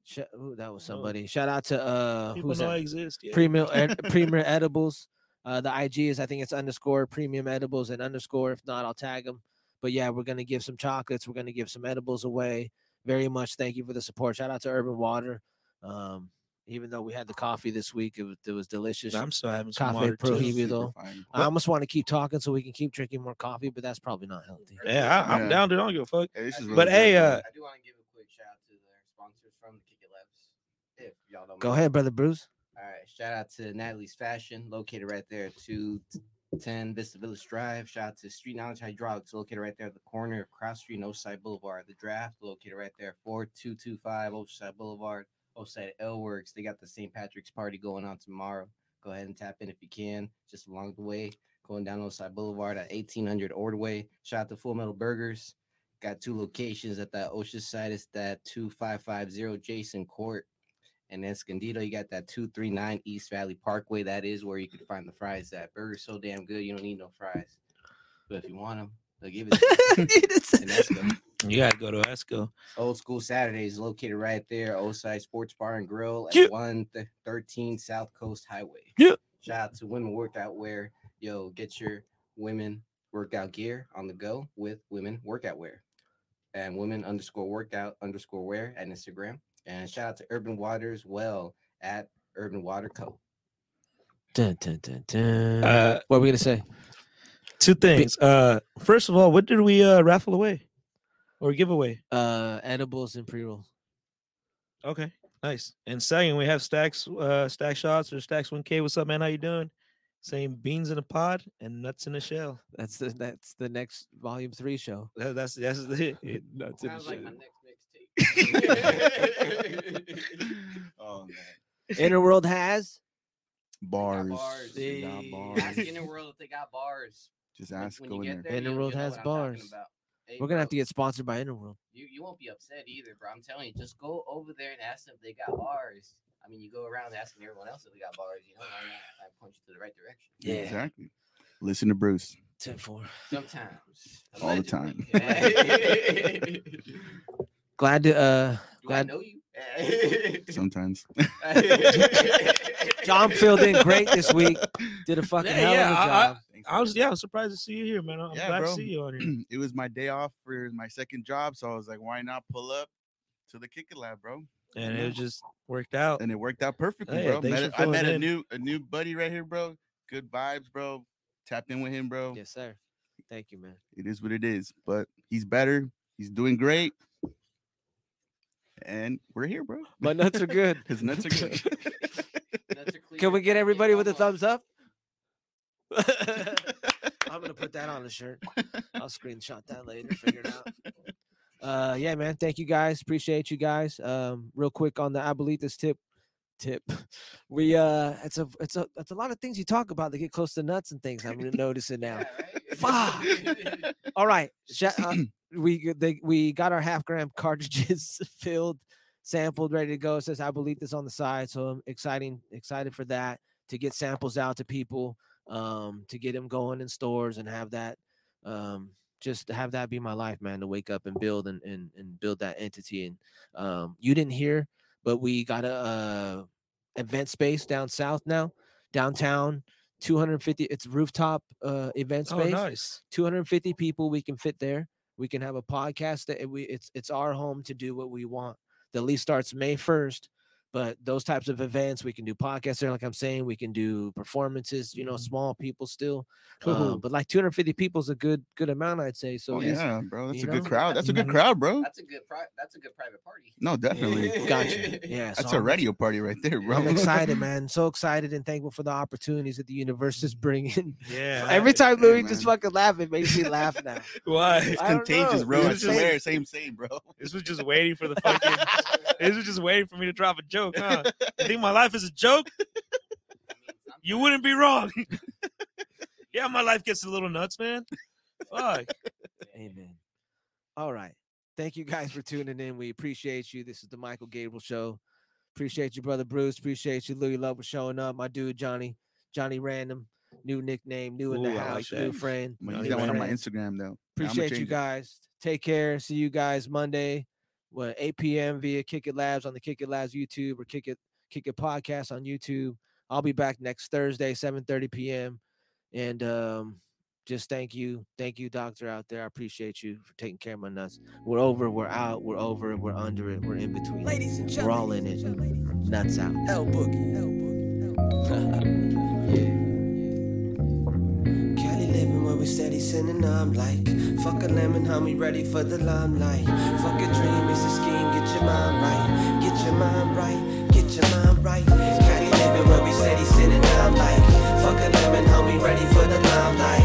Sh- ooh, that was somebody. Shout out to uh People who's know that? I exist. Yeah. Premium ed- Premier Edibles. Uh, the IG is I think it's underscore Premium Edibles and underscore. If not, I'll tag them. But yeah, we're gonna give some chocolates. We're gonna give some edibles away. Very much thank you for the support. Shout out to Urban Water. Um, even though we had the coffee this week, it was it was delicious. I'm still having some Cafe water Pro too. Though. I almost want to keep talking so we can keep drinking more coffee, but that's probably not healthy. Yeah, I, I'm Yeah. down. Dude, I don't give a fuck. Hey, this is But really hey, uh. I do want to give a quick shout out to their sponsors from the Kick It Labs. If y'all don't Go mind. ahead, brother Bruce. All right. Shout out to Natalie's Fashion, located right there at 210 Vista Village Drive. Shout out to Street Knowledge Hydraulics, located right there at the corner of Cross Street and Oceanside Boulevard. The Draft, located right there, 4225 Oceanside Boulevard, Oceanside Ale Works. They got the St. Patrick's party going on tomorrow. Go ahead and tap in if you can, just along the way. Going down Oceanside Boulevard at 1800 Ordway. Shout out to Full Metal Burgers. Got two locations at that Oceanside. It's that 2550 Jason Court. And then Escondido, you got that 239 East Valley Parkway. That is where you can find the fries. That burger's so damn good, you don't need no fries. But if you want them, they'll give it to you. And that's the You gotta go to Esco. Old School Saturdays, located right there, Oside Sports Bar and Grill at Yeah. 113 South Coast Highway. Yeah. Shout out to Women Workout Wear. Yo, get your women workout gear on the go with Women Workout Wear. And women underscore workout underscore wear at Instagram. And shout out to Urban Water as well at Urban Water Co. Dun, dun, dun, dun. Uh, what are we gonna say? two things. Uh, first of all, what did we uh raffle away or giveaway? Uh, edibles and pre rolls. Okay, nice. And second, we have stacks, uh, stack shots or stacks 1K. What's up, man? How you doing? Saying beans in a pod and nuts in a shell. That's the that's the next volume three show. That, that's that's the Nuts in a Sounds like my shell. next oh man, Inner World has. bars. bars. They got bars. Ask Inner World if they got bars. Just ask. when Go in there. there, Inner World has what I'm bars. About. Hey, We're gonna have to get sponsored by Inner World. You you won't be upset either, bro. I'm telling you, just go over there and ask them if they got bars. I mean, you go around asking everyone else if they got bars. You know, I, mean, I point you to the right direction. Yeah. Exactly. Listen to Bruce. 10 4. Sometimes. All the time. Glad to uh Do I know you? Sometimes. John filled in great this week. Did a fucking Yeah, hell yeah, of a I- job. Thanks, I was yeah, I'm surprised to see you here, man. I'm Yeah, glad bro. to see you on here. it was my day off for my second job, so I was like, why not pull up to the Kick It Lab, bro? And Yeah. it just worked out. And it worked out perfectly, Hey, bro. thanks Met for a- I met filling a new a new buddy right here, bro. Good vibes, bro. Tap in with him, bro. Yes, sir. Thank you, man. It is what it is. But he's better. He's doing great. And we're here, bro. My nuts are good. His nuts are good. Nuts are clear. Can we get everybody with a thumbs up? I'm gonna put that on the shirt. I'll screenshot that later. Figure it out. Uh, yeah, man. Thank you guys. Appreciate you guys. Um, real quick on the Abuelitas tip. Tip. We uh, it's a it's a it's a lot of things you talk about that get close to nuts and things. I'm noticing now. Yeah, Fuck. right? All right. sha- uh, we they, we got our half gram cartridges filled, sampled, ready to go. It says this on the side, so I'm exciting excited for that to get samples out to people, um, to get them going in stores and have that, um, just to have that be my life, man. To wake up and build and and, and build that entity. And um, you didn't hear, but we got a uh, event space down south now, downtown. 250 it's rooftop uh event Oh, space nice. 250 people we can fit there we can have a podcast that eh, we it's it's our home to do what we want. The lease starts may 1st but those types of events we can do podcasts there like i'm saying we can do performances you know Mhm. small people still uh, but like 250 people is a good good amount i'd say so oh, yeah, bro. That's you a good crowd. That's a good crowd, bro. That's a good pri- That's a good private party. No, definitely. gotcha yeah so That's a I'm- radio party right there, bro. i'm excited man so excited and thankful for the opportunities that the universe is bringing Yeah. every time yeah, louis just fucking laugh it makes me laugh now Why? It's I contagious, know, bro. dude, it's just- swear. Same, same, bro. This was just waiting for the fucking. This was just waiting for me to drop a joke, huh? You think my life is a joke? You wouldn't be wrong. yeah, my life gets a little nuts, man. Fuck. Amen. All right. Thank you guys for tuning in. We appreciate you. This is the Michael Gabriel Show. Appreciate you, brother Bruce. Appreciate you, Louis Love, for showing up. My dude, Johnny, Johnny Random, new nickname, new in the Ooh, I like house, new that. friend. I'm gonna No, use you that one on my. Instagram though. Appreciate you change it. guys. Take care. See you guys Monday. What 8 p.m. via Kick It Labs on the Kick It Labs YouTube or Kick It Kick It podcast on YouTube. I'll be back next Thursday, 7:30 p.m. And um, just thank you, thank you, doctor out there. I appreciate you for taking care of my nuts. We're over, we're out, we're over, we're under it, we're in between. Ladies and gentlemen, We're all in it. Nuts out. L Boogie. L Boogie. Cali we steady sinning, I'm like Fuck a lemon, homie, ready for the limelight. Fuck a dream, it's a scheme, get your mind right. Get your mind right, get your mind right. Cali living where we steady sinning, I'm like Fuck a lemon, homie, ready for the limelight